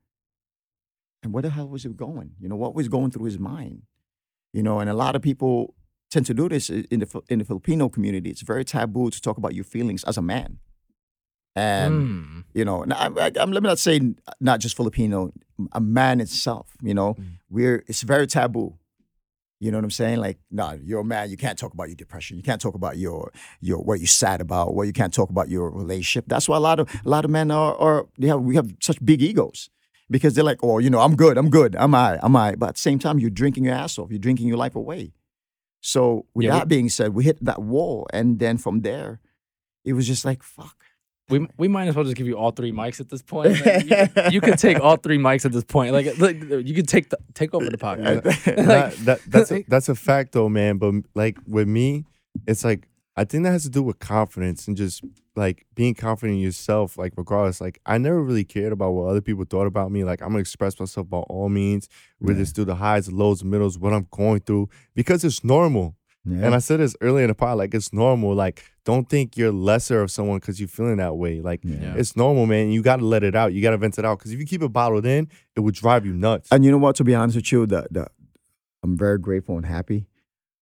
And where the hell was he going? You know, what was going through his mind? You know, and a lot of people tend to do this in the in the Filipino community. It's very taboo to talk about your feelings as a man. And Mm. you know, I, I, I'm let me not say not just Filipino, a man itself. You know, Mm. we're it's very taboo. You know what I'm saying? Like, no, you're a man. You can't talk about your depression. You can't talk about your your what you're sad about. What you can't talk about your relationship. That's why a lot of a lot of men are are they have we have such big egos because they're like, oh, you know, I'm good, I'm good, I'm I, I'm I. But at the same time, you're drinking your ass off. You're drinking your life away. So with Yeah, we- that being said, we hit that wall, and then from there, it was just like, fuck. We we might as well just give you all three mics at this point. Like, you, you could take all three mics at this point. Like, like you could take the, take over the podcast. that, that, that's a, that's a fact though, man. But like with me, it's like I think that has to do with confidence and just like being confident in yourself. Like regardless, like I never really cared about what other people thought about me. Like I'm gonna express myself by all means, whether it's through the highs, the lows, the middles, what I'm going through, because it's normal. Yeah. And I said this earlier in the pod, like it's normal. Like don't think you're lesser of someone because you're feeling that way. Like Yeah. it's normal, man. You got to let it out. You got to vent it out because if you keep it bottled in, it would drive you nuts. And you know what? To be honest with you, the, the I'm very grateful and happy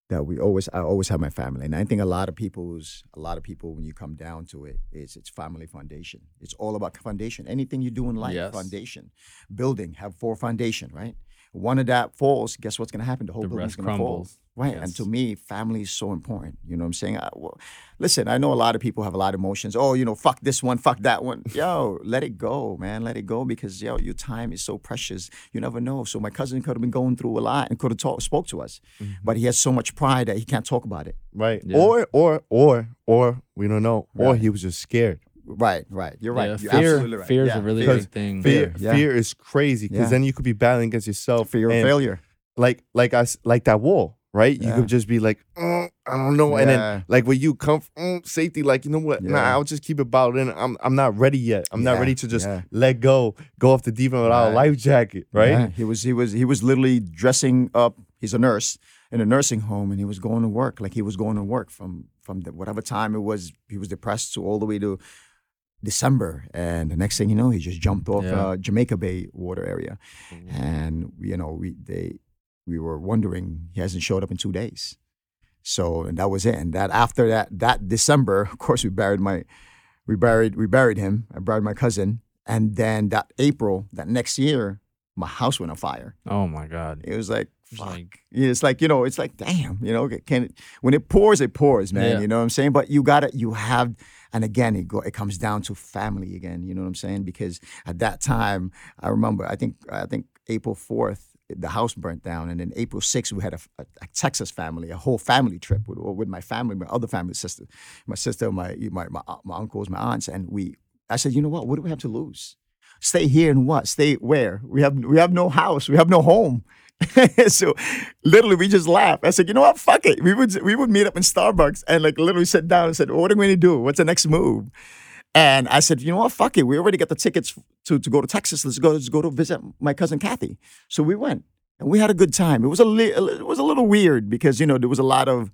that we always I always have my family. And I think a lot of people's a lot of people when you come down to it, it's it's family foundation. It's all about foundation. Anything you do in life, Yes. foundation. Building, have four foundation, right? One of that falls, guess what's gonna happen? The whole The building's rest gonna fall. Crumbles. Right. And to me, family is so important. You know what I'm saying? I, well, listen, I know a lot of people have a lot of emotions. Oh, you know, fuck this one, fuck that one. Yo, let it go, man. Let it go because yo, your time is so precious. You never know. So my cousin could have been going through a lot and could have talked, spoke to us, but mm-hmm. he has so much pride that he can't talk about it. right? Yeah. Or or or or we don't know. Or he was just scared. Right, right. You're right. Yeah, You're fear, absolutely right. fear is Yeah, a really big thing. Fear, Fear, yeah. fear is crazy because Yeah. then you could be battling against yourself. Fear of failure. Like like I s- like that wall, right? You could just be like, "Mm, I don't know, and then like when you come mm, safety, like you know what? Nah, I'll just keep it bottled in. I'm I'm not ready yet. I'm not ready to just yeah. let go, go off the deep end without a life jacket, right? Yeah, he was he was he was literally dressing up. He's a nurse in a nursing home, and he was going to work like he was going to work from from the, whatever time it was. He was depressed to all the way to December, and the next thing you know, he just jumped off Yeah. uh, Jamaica Bay water area, Mm-hmm. and you know we they we were wondering he hasn't showed up in two days. So and that was it. And that after that that December, of course, we buried my we buried we buried him. I buried my cousin, and then that April, that next year, my house went on fire. Oh my god. It was like, It's fuck. like- it's like you know, it's like damn, you know, can it, when it pours, it pours, man. Yeah. You know what I'm saying? But you gotta, you have, and again, it go, it comes down to family again. You know what I'm saying? Because at that time, I remember, I think, I think April fourth the house burnt down, and then April 6th we had a, a, a Texas family, a whole family trip with, with my family, my other family sister, my sister, my my my, uh, my uncles, my aunts, and we. I said, you know what? What do we have to lose? Stay here and what? Stay where? We have we have no house. We have no home. so literally we just laughed. I said, you know what? Fuck it. We would we would meet up in Starbucks and like literally sit down and said, what are we gonna do? What's the next move? And I said, you know what? Fuck it. We already got the tickets to, to go to Texas. Let's go. Let's go to visit my cousin Kathy. So we went and we had a good time. It was a li- it was a little weird because you know there was a lot of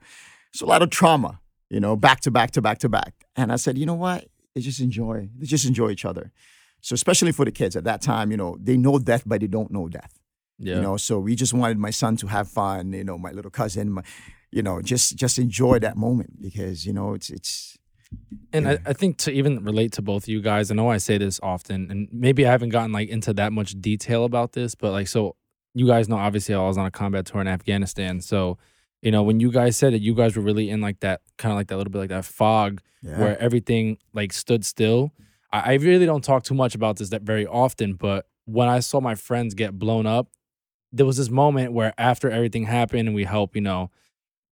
it's a lot of trauma. You know, back to back to back to back. And I said, you know what? They just enjoy. They just enjoy each other. So especially for the kids at that time, you know, they know death, but they don't know death. Yeah. You know, so we just wanted my son to have fun. You know, my little cousin, my, you know, just just enjoy that moment because you know it's it's. And I, I think to even relate to both of you guys, I know I say this often, and maybe I haven't gotten like into that much detail about this, but like, so you guys know, obviously, I was on a combat tour in Afghanistan. So, you know, when you guys said that you guys were really in like that kind of like that little bit like that fog Yeah. where everything like stood still. I, I really don't talk too much about this that very often, but when I saw my friends get blown up, there was this moment where after everything happened and we helped, you know,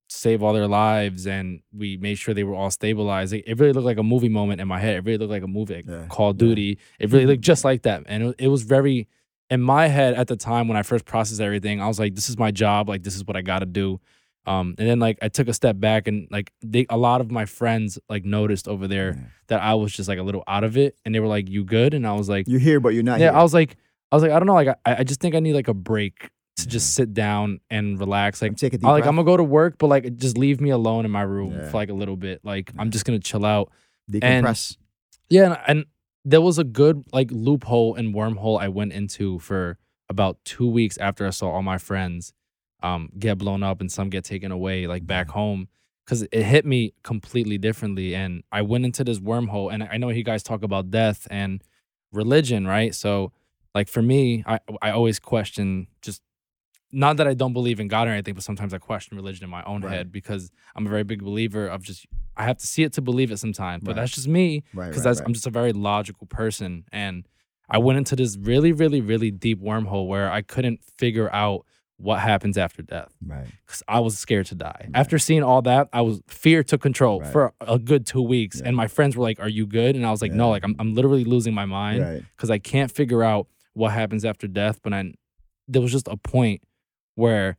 save all their lives and we made sure they were all stabilized. It, it really looked like a movie moment in my head. It really looked like a movie, like Yeah, Call of yeah. Duty. It really looked just like that. And it, it was very, in my head at the time when I first processed everything, I was like, this is my job. Like, this is what I got to do. Um, and then like I took a step back and like they, a lot of my friends like noticed over there Yeah. that I was just like a little out of it, and they were like, "You good?" And I was like, You're here, but you're not "Yeah." here. I was like, I was like, I don't know, like I, I just think I need like a break to just sit down and relax. Like, take a deep I, like breath. I'm gonna go to work, but like just leave me alone in my room Yeah. for like a little bit. Like I'm just gonna chill out. decompress. Yeah, and, and there was a good like loophole and wormhole I went into for about two weeks after I saw all my friends um, get blown up and some get taken away, like back home, because it hit me completely differently. And I went into this wormhole, and I know you guys talk about death and religion, right? So, like for me, I I always question just not that I don't believe in God or anything, but sometimes I question religion in my own Right. head because I'm a very big believer of just I have to see it to believe it sometimes. But Right. that's just me right, because right, I'm just a very logical person. And I went into this really, really, really deep wormhole where I couldn't figure out what happens after death right. because I was scared to die. After seeing all that, I was fear took control for a good two weeks. Yeah. And my friends were like, Are you good? And I was like, No, like I'm, I'm literally losing my mind because I can't figure out what happens after death. But I, there was just a point where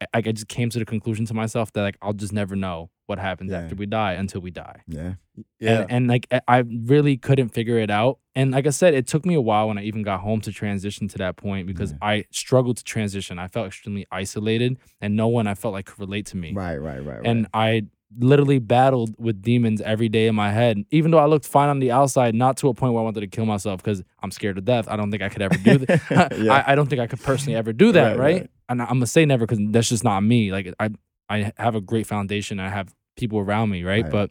I, I just came to the conclusion to myself that like I'll just never know what happens Yeah. after we die until we die. Yeah. Yeah. And, and like I- really couldn't figure it out. And like I said, it took me a while when I even got home to transition to that point because Yeah. I struggled to transition. I felt extremely isolated and no one I felt like could relate to me. Right. Right. Right. And I literally battled with demons every day in my head. Even though I looked fine on the outside, not to a point where I wanted to kill myself because I'm scared to death. I don't think I could ever do that. Yeah. I, I don't think I could personally ever do that, Right, right? right. And I'm gonna say never because that's just not me. Like I, I have a great foundation. I have people around me, right? Right. But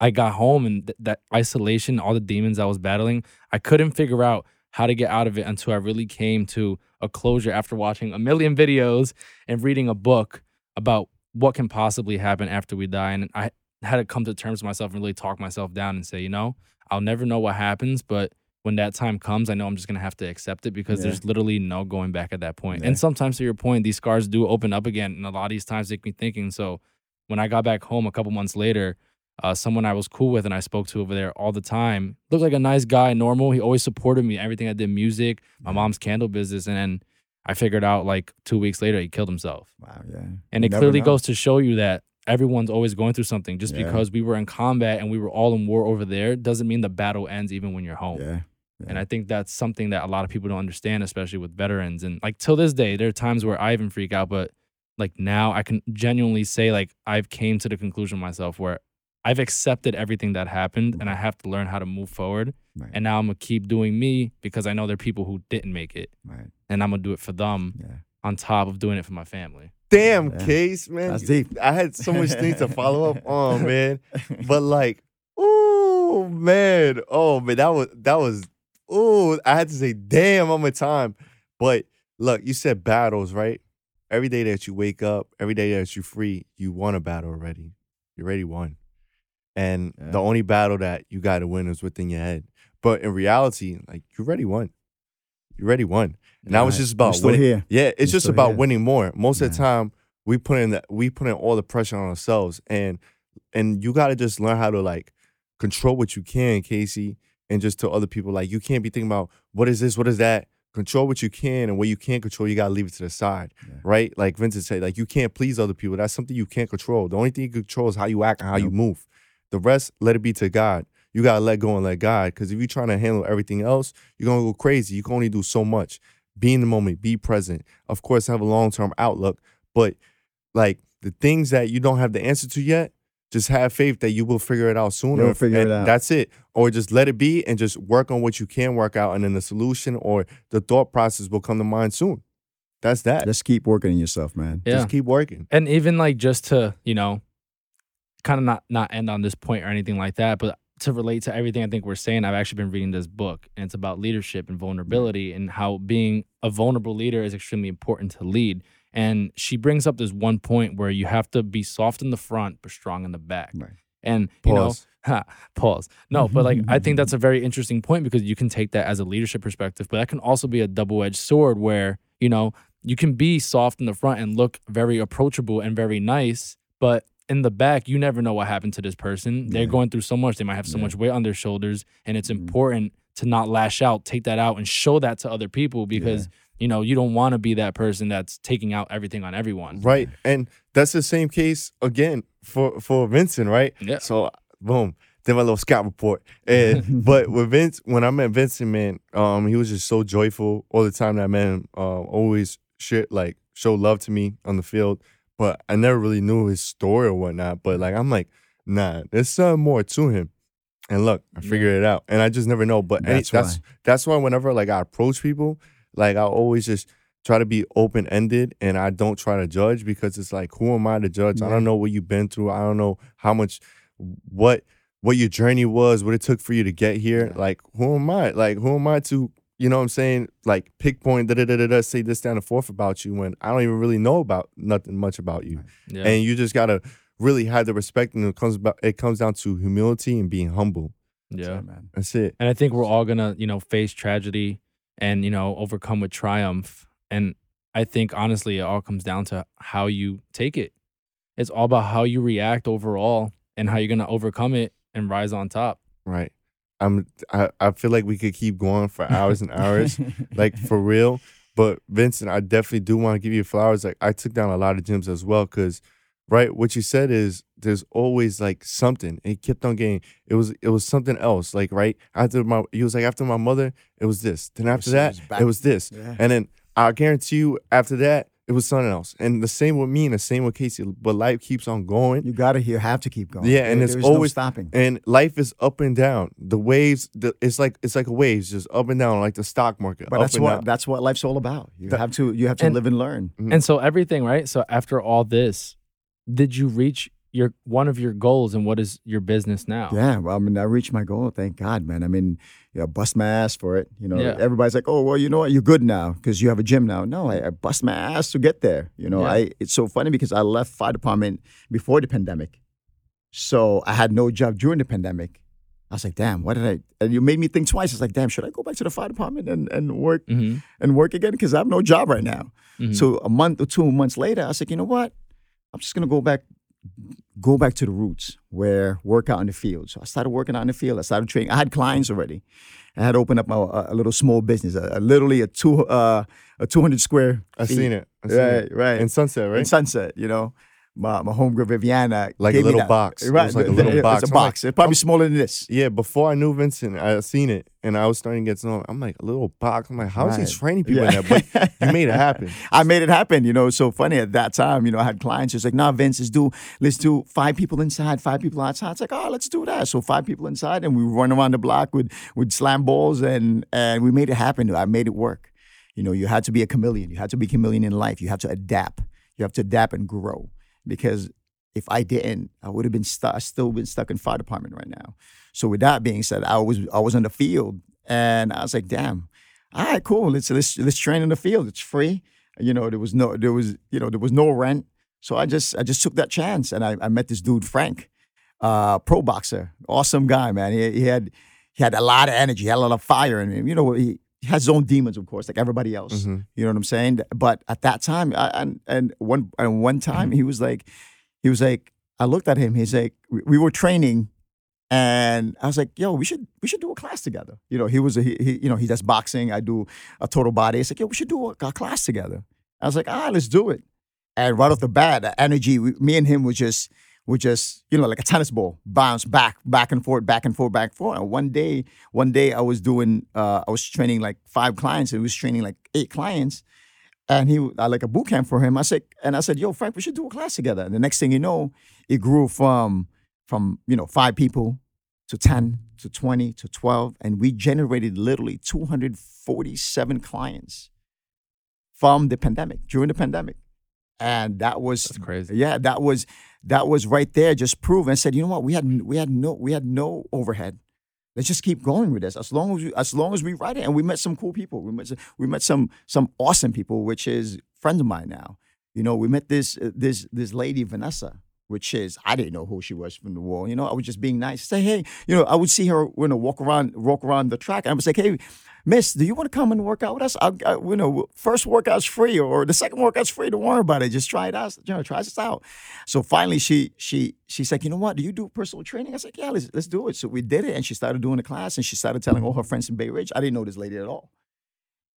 I got home and th- that isolation, all the demons I was battling, I couldn't figure out how to get out of it until I really came to a closure after watching a million videos and reading a book about what can possibly happen after we die. And I had to come to terms with myself and really talk myself down and say, you know, I'll never know what happens, but when that time comes, I know I'm just gonna have to accept it because Yeah. there's literally no going back at that point. Yeah. And sometimes, to your point, these scars do open up again, and a lot of these times they make me thinking. So, when I got back home a couple months later, uh, someone I was cool with and I spoke to over there all the time looked like a nice guy, normal. He always supported me, everything I did, music, my mom's candle business, and then I figured out like two weeks later he killed himself. Wow. Yeah. And You it clearly know. goes to show you that everyone's always going through something. Just Yeah. because we were in combat and we were all in war over there doesn't mean the battle ends even when you're home. Yeah. And I think that's something that a lot of people don't understand, especially with veterans. And like till this day, there are times where I even freak out, but like now I can genuinely say like I've came to the conclusion myself where I've accepted everything that happened and I have to learn how to move forward. Right. And now I'm gonna keep doing me because I know there are people who didn't make it. right. And I'm gonna do it for them Yeah. on top of doing it for my family. Damn, Yeah. case man. That's deep. I had so much things to follow up on, man. But like, oh man, oh man, that was that was. Oh, I had to say, damn, I'm in time. But look, you said battles, right? Every day that you wake up, every day that you're free, you won a battle already. You already won. And Yeah. the only battle that you got to win is within your head. But in reality, like you already won. You already won. And that was Right. just We're about still winning. here. Yeah, it's We're just about here. winning more. Most of the time, we put in the, we put in all the pressure on ourselves, and and you got to just learn how to like control what you can, Casey, and just tell other people like you can't be thinking about what is this, what is that. Control what you can, and what you can't control, you gotta leave it to the side, Yeah. right? Like Vincent said, like you can't please other people. That's something you can't control. The only thing you control is how you act and how you move. The rest, let it be to God. You gotta let go and let God, because if you're trying to handle everything else, you're gonna go crazy. You can only do so much. Be in the moment, be present. Of course, have a long term outlook, but like the things that you don't have the answer to yet, just have faith that you will figure it out sooner. You'll figure it out. That's it. Or just let it be and just work on what you can work out, and then the solution or the thought process will come to mind soon. That's that. Just keep working on yourself, man. Yeah. Just keep working. and even like just to you know kind of not not end on this point or anything like that but to relate to everything i think we're saying i've actually been reading this book and it's about leadership and vulnerability and how being a vulnerable leader is extremely important to lead and she brings up this one point where you have to be soft in the front but strong in the back Right. and you know Pause. Ha, pause. No, but like I think that's a very interesting point because you can take that as a leadership perspective, but that can also be a double-edged sword where, you know, you can be soft in the front and look very approachable and very nice, but in the back, you never know what happened to this person. They're Yeah. going through so much, they might have so Yeah. much weight on their shoulders, and it's Mhm. important to not lash out, take that out and show that to other people because you know, you don't want to be that person that's taking out everything on everyone. Right. And that's the same case again for for Vincent, right? Yeah. So boom, did my little scout report. And but with Vince, when I met Vincent, man, um, he was just so joyful all the time. That I man uh, always shit like show love to me on the field. But I never really knew his story or whatnot. But like I'm like, nah, there's something more to him. And look, I Yeah. figured it out. And I just never know. But any- That's that's why. that's why whenever like I approach people, like I always just try to be open ended and I don't try to judge because it's like who am I to judge? I don't know what you've been through. I don't know how much what what your journey was, what it took for you to get here. Yeah. Like who am I? Like who am I to you know what I'm saying? Like pick point da da da da da say this down and forth about you when I don't even really know about nothing much about you. Yeah. And you just gotta really have the respect and it comes about it comes down to humility and being humble. yeah. man. That's it. And I think we're all gonna, you know, face tragedy and, you know, overcome with triumph. And I think honestly, it all comes down to how you take it. It's all about how you react overall and how you're gonna overcome it and rise on top. Right. I'm I, I feel like we could keep going for hours and hours. like for real. But Vincent, I definitely do want to give you flowers. Like I took down a lot of gyms as well, because right, what you said is there's always like something. It kept on getting. It was it was something else. Like right after my, he was like after my mother, it was this. Then after that, it was this. Yeah. And then I guarantee you, after that, it was something else. And the same with me, and the same with Casey. But life keeps on going. You gotta you have to keep going. Yeah, and There- it's there's always- no stopping. And life is up and down. The waves, the, it's like it's like a waves, just up and down, like the stock market. But that's what down. that's what life's all about. You That- have to you have to and- live and learn. Mm. And so everything, right? So after all this, did you reach your one of your goals and what is your business now? Yeah, well, I mean, I reached my goal. Thank God, man. I mean, you know, bust my ass for it. You know, Yeah. everybody's like, "Oh, well, you know what? You're good now because you have a gym now." No, I, I bust my ass to get there. You know, Yeah. I. It's so funny because I left fire department before the pandemic, so I had no job during the pandemic. I was like, "Damn, what did I?" And you made me think twice. It's like, "Damn, should I go back to the fire department and and work Mm-hmm. and work again because I have no job right now?" Mhm. So a month or two months later, I was like, you know what? I'm just gonna go back, go back to the roots where work out in the field. So I started working out in the field. I started training. I had clients already. I had opened up my, a, a little small business, a, a literally a two uh, a 200 square. I seen it. I seen Right, it. right. In Sunset, right? In Sunset, you know. My, my homegirl Viviana Like a little that. box. It was like a little the- box. It's a I'm like, box. it's probably smaller than this. yeah, before I knew Vincent, I seen it and I was starting to get to know him. I'm like, a little box. I'm like, how is Right. he training people in that? But you made it happen. I made it happen. You know, it's so funny at that time. You know, I had clients just like, "Nah, Vince, let's do let's do five people inside, five people outside." It's like, "Oh, let's do that." So five people inside, and we run around the block with with slam balls, and and we made it happen. I made it work. You know, you had to be a chameleon. You had to be a chameleon in life. You have to adapt. You have to adapt and grow. Because if I didn't, I would have been stuck. I still been stuck in fire department right now. So with that being said, I was I was on the field, and I was like, "Damn." all right, cool. Let's let's let's train in the field. It's free. You know, there was no there was you know there was no rent. So I just I just took that chance, and I, I met this dude Frank, uh, pro boxer, awesome guy, man. He, he had he had a lot of energy, had a lot of fire in him. You know, he has his own demons, of course, like everybody else. Mhm. You know what I'm saying? But at that time, I, and and one and one time, he was like, he was like, I looked at him. He's like, we, we were training, and I was like, yo, we should we should do a class together. You know, he was a, he, he you know he does boxing. I do a total body. It's like, yo, we should do a, a class together. I was like, ah, let's do it. And right off the bat, the energy, we, me and him was just we just you know like a tennis ball, bounce back, back and forth, back and forth, back and forth. And one day, one day I was doing, uh, I was training like five clients, and he was training like eight clients. And he, I like a boot camp for him. I said, and I said, yo, Frank, we should do a class together. And the next thing you know, it grew from from you know five people to ten to twenty to twelve, and we generated literally two hundred forty-seven clients from the pandemic during the pandemic, and that was That's crazy. yeah, that was that was right there. Just proven. said, you know what? We had we had no we had no overhead. Let's just keep going with this. As long as we, as long as we write it, and we met some cool people. We met some, we met some some awesome people, which is friends of mine now. You know, we met this uh, this this lady Vanessa, which is I didn't know who she was from the wall. You know, I was just being nice. Say, hey, you know, I would see her you know walk around walk around the track, and I was like, hey, Miss, do you want to come and work out with us? I, I, you know, first workout's free, or the second workout's free. Don't worry about it. Just try it out. You know, try this out. So finally, she she she's like, you know what? Do you do personal training? I said, yeah, let's let's do it. So we did it, and she started doing the class, and she started telling all her friends in Bay Ridge. I didn't know this lady at all,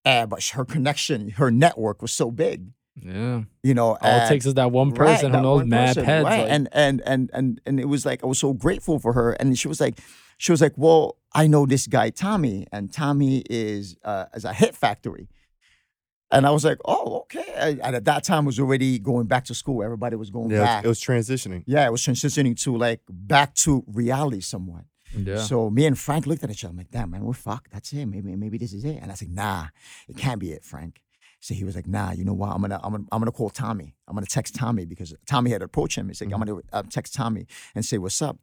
uh, but her connection, her network was so big. Yeah. You know, All it takes is that one Right, person that who knows mad person, heads. right? like- and and and and and it was like I was so grateful for her, and she was like, she was like, well, I know this guy Tommy, and Tommy is uh, is a hit factory, and I was like, oh, okay. And and at that time, I was already going back to school. Everybody was going Yeah, back. it was transitioning. yeah, it was transitioning to like back to reality somewhat. yeah. So me and Frank looked at each other. I'm like, damn, man, we're fucked. That's it. Maybe, maybe this is it. And I said, nah, it can't be it, Frank. So he was like, nah, you know what? I'm gonna, I'm gonna, I'm gonna call Tommy. I'm gonna text Tommy because Tommy had approached him. He's like, I'm gonna uh, text Tommy and say, what's up?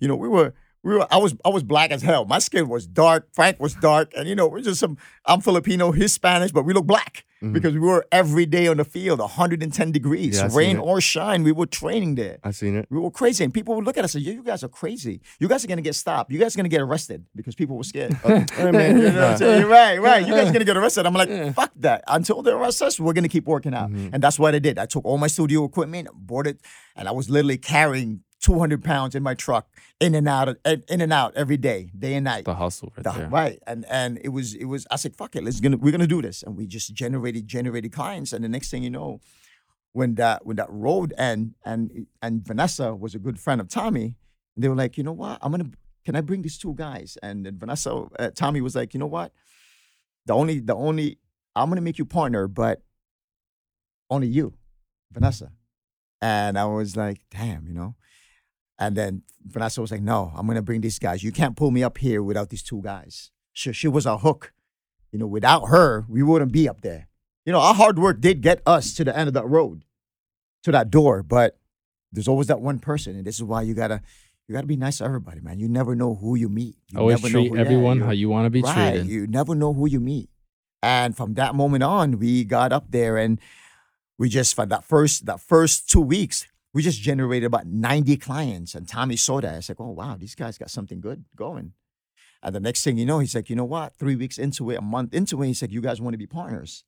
You know, we were, we were, I was, I was black as hell. My skin was dark. Frank was dark, and you know, we're just some. I'm Filipino, he's Spanish, but we look black Mhm. because we were every day on the field, 110 degrees, Yeah, rain or shine. We were training there. I seen it. We were crazy, and people would look at us and say, "Yeah, you guys are crazy. You guys are gonna get stopped. You guys are gonna get arrested because people were scared." Hey, man, you know what I'm saying? You're right, right. You guys are gonna get arrested. I'm like, Yeah. fuck that. Until they arrest us, we're gonna keep working out, Mhm. and that's what I did. I took all my studio equipment, bought it, and I was literally carrying 200 pounds in my truck, in and out, in in and out every day, day and night. the hustle right The- there. right and and it was it was i said fuck it let's gonna we're gonna do this. And we just generated generated clients and the next thing you know when that when that road and and and vanessa was a good friend of tommy they were like you know what? I'm gonna can i bring these two guys? And then vanessa uh, tommy was like you know what? The only the only i'm gonna make you partner but only you vanessa. And i was like damn you know and then Vanessa was like, no, I'm going to bring these guys. You can't pull me up here without these two guys. She, she was our hook. You know, without her, we wouldn't be up there. You know, our hard work did get us to the end of that road, to that door, but there's always that one person. And this is why you got to, you got to be nice to everybody, man. You never know who you meet. You Always never know treat who- everyone you- how you want to be right. treated. You never know who you meet. And from that moment on, we got up there and we just for that first that first two weeks, we just generated about 90 clients. And Tommy saw that. I said, oh wow, these guys got something good going. And the next thing you know, he's like, you know what? Three weeks into it, a month into it, he's like, you guys want to be partners.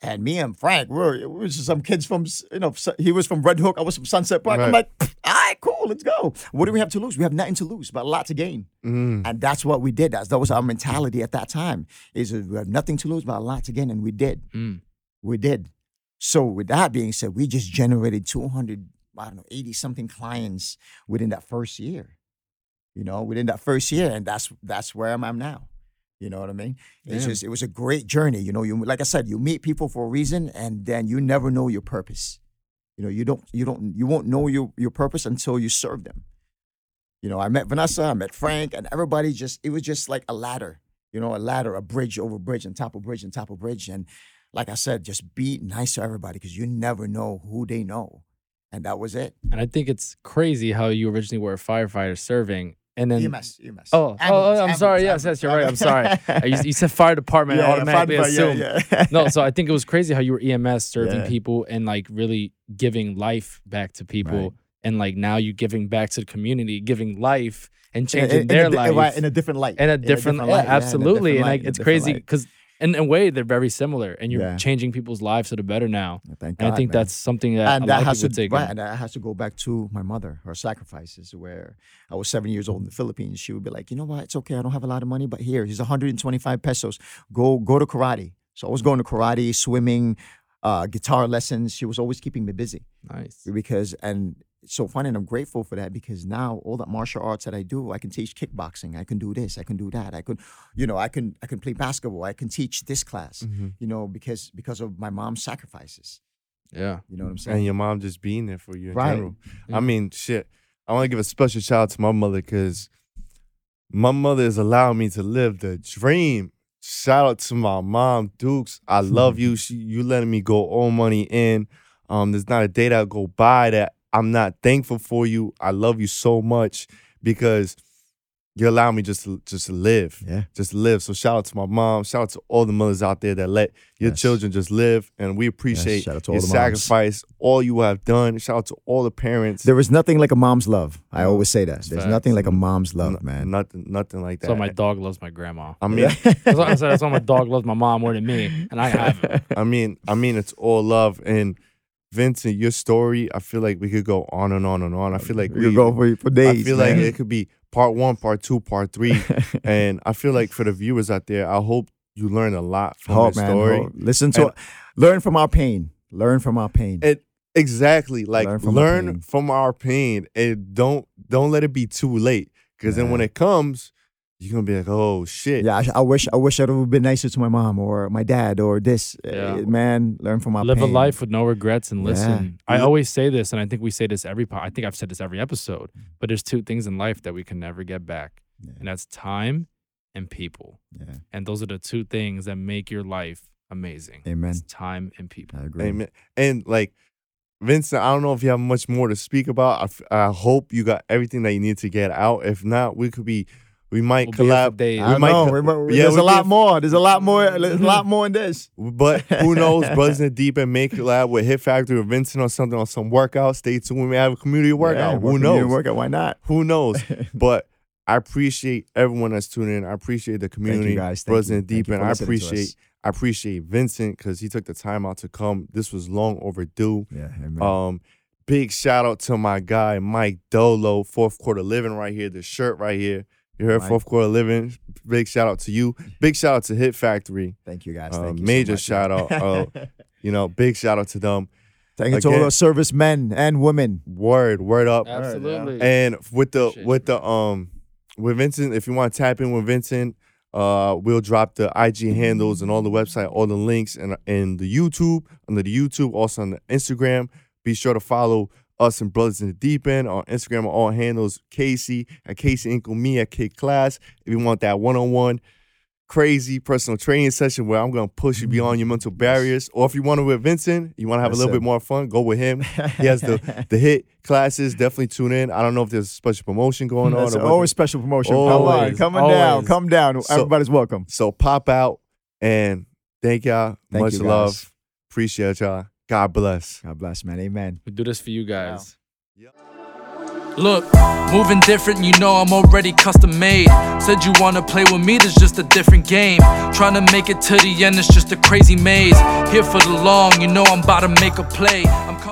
And me and Frank, we're, we were just some kids from, you know, he was from Red Hook, I was from Sunset Park. I'm like, all right, cool, let's go. What do we have to lose? We have nothing to lose, but a lot to gain. Mm. And that's what we did. That's, that was our mentality at that time. Is we have nothing to lose, but a lot to gain, and we did. Mm. We did. So with that being said, we just generated 200, I don't know, 80 something clients within that first year. You know, within that first year, and that's that's where I'm at now. You know what I mean? It's just it was a great journey. You know, you like I said, you meet people for a reason, and then you never know your purpose. You know, you don't you don't you won't know your your purpose until you serve them. You know, I met Vanessa, I met Frank, and everybody just it was just like a ladder. You know, a ladder, a bridge over bridge, and top of bridge, and top of bridge, and like I said, just be nice to everybody because you never know who they know, and that was it. And I think it's crazy how you originally were a firefighter serving, and then EMS, EMS. Oh, oh, oh, I'm sorry. Yes, yes, you're right. I'm sorry. You, you said fire department. I automatically fine, assumed. yeah, yeah. no, so I think it was crazy how you were EMS serving Yeah. people and like really giving life back to people, Right. and like now you're giving back to the community, giving life and changing in- in their a life in a different light. in a different, light, yeah, yeah, in a absolutely. different and light, like in a it's crazy because in a way they're very similar, and you're Yeah. changing people's lives for the better now. Thank And God, I think man. that's something that and that has to take. right, and that has to go back to my mother, her sacrifices. Where I was seven years old in the Philippines, she would be like, you know what, it's okay, I don't have a lot of money, but here, here's 125 pesos. Go go to karate. So I was going to karate, swimming, uh, guitar lessons. She was always keeping me busy Nice. because and so funny and I'm grateful for that because now all that martial arts that I do, I can teach kickboxing, I can do this, I can do that, I could, you know, I can I can play basketball, I can teach this class, Mm-hmm. you know, because because of my mom's sacrifices. Yeah. You know what I'm saying? and your mom just being there for you in Right. general. Yeah. I mean, shit. I want to give a special shout out to my mother because my mother has allowed me to live the dream. Shout out to my mom, Dukes. I love you. She, you letting me go all money in. Um, there's not a day that I go by that I'm not thankful for you. I love you so much because you allow me just to just to live yeah. just live. So shout out to my mom. Shout out to all the mothers out there that let your Yes. children just live. And we appreciate shout out to all your the moms. sacrifice, all you have done. Shout out to all the parents. There is nothing like a mom's love. I No, always say that. it's There's facts. nothing like a mom's love, N- man. Nothing, nothing like that. So my dog loves my grandma. I mean, That's why I said that's why my dog loves my mom more than me, and I haven't. I mean, I mean, it's all love. And Vincent, your story, I feel like we could go on and on and on. I feel like we could go for, for days. I feel like it could be part one, part two, part three. and I feel like for the viewers out there, I hope you learn a lot from Hope, this man. story. hope. Listen to, And- learn from our pain. Learn from our pain. It exactly like Learn learn from from, our our, pain. pain and don't don't let it be too late because then when it comes, you're gonna be like, oh shit. yeah, I, I wish I wish I'd have been nicer to my mom or my dad or this. Yeah. Uh, man, learn from our Live pain. a life with no regrets and Yeah. listen. I always say this, and I think we say this every. Po- I think I've said this every episode. But there's two things in life that we can never get back, Yeah. and that's time and people. Yeah. And those are the two things that make your life amazing. Amen. It's time and people. I agree. Amen. And like Vincent, I don't know if you have much more to speak about. I, f- I hope you got everything that you need to get out. If not, we could be, we might We'll be here for collab. days. I we might know. co- we might- yeah, there's we a lot can- more. There's a lot more. There's a lot more in this. But who knows? Buzzing in the Deep and make collab with Hit Factory or Vincent or something on some workout. Stay tuned. We may have a community workout. Yeah, who work- community knows? Workout. Why not? Who knows? but I appreciate everyone that's tuning in. I appreciate the community, guys. Thank you. in the Thank deep you end. for I listening to appreciate I appreciate Vincent because he took the time out to come. This was long overdue. Yeah. Amen. Um, big shout out to my guy Mike Dolo, fourth quarter living right here. The shirt right here. You heard Mike. fourth quarter living. Big shout out to you. Big shout out to Hit Factory. Thank you guys. uh, Thank you. so major much, shout out, uh, You know, big shout out to them. Thank you to all again- service men and women. Word, word up. Absolutely. And with the Appreciate with the um with Vincent, if you want to tap in with Vincent, uh, we'll drop the IG handles and all the website, all the links, and in the YouTube under the YouTube, also on the Instagram. Be sure to follow us and Brothers in the Deep End on Instagram. on All handles Casey at Casey Inkle, me at Kid Class. If you want that one on one crazy personal training session where I'm gonna push you mm. beyond your mental barriers, or if you want to with Vincent, you want to have a little sir. bit more fun, go with him. He has the the hit classes. Definitely tune in. I don't know if there's a special promotion going on. That's or always special promotion. Come on, Always, come on down, always. come down. So- Everybody's welcome. So pop out and thank y'all. Thank Much love. Appreciate y'all. God bless. God bless, man. Amen. we do this for you guys. Yep. Look, moving different, you know I'm already custom made. Said you wanna play with me, there's just a different game. Trying to make it to the end, it's just a crazy maze. Here for the long, you know I'm about to make a play. I'm coming.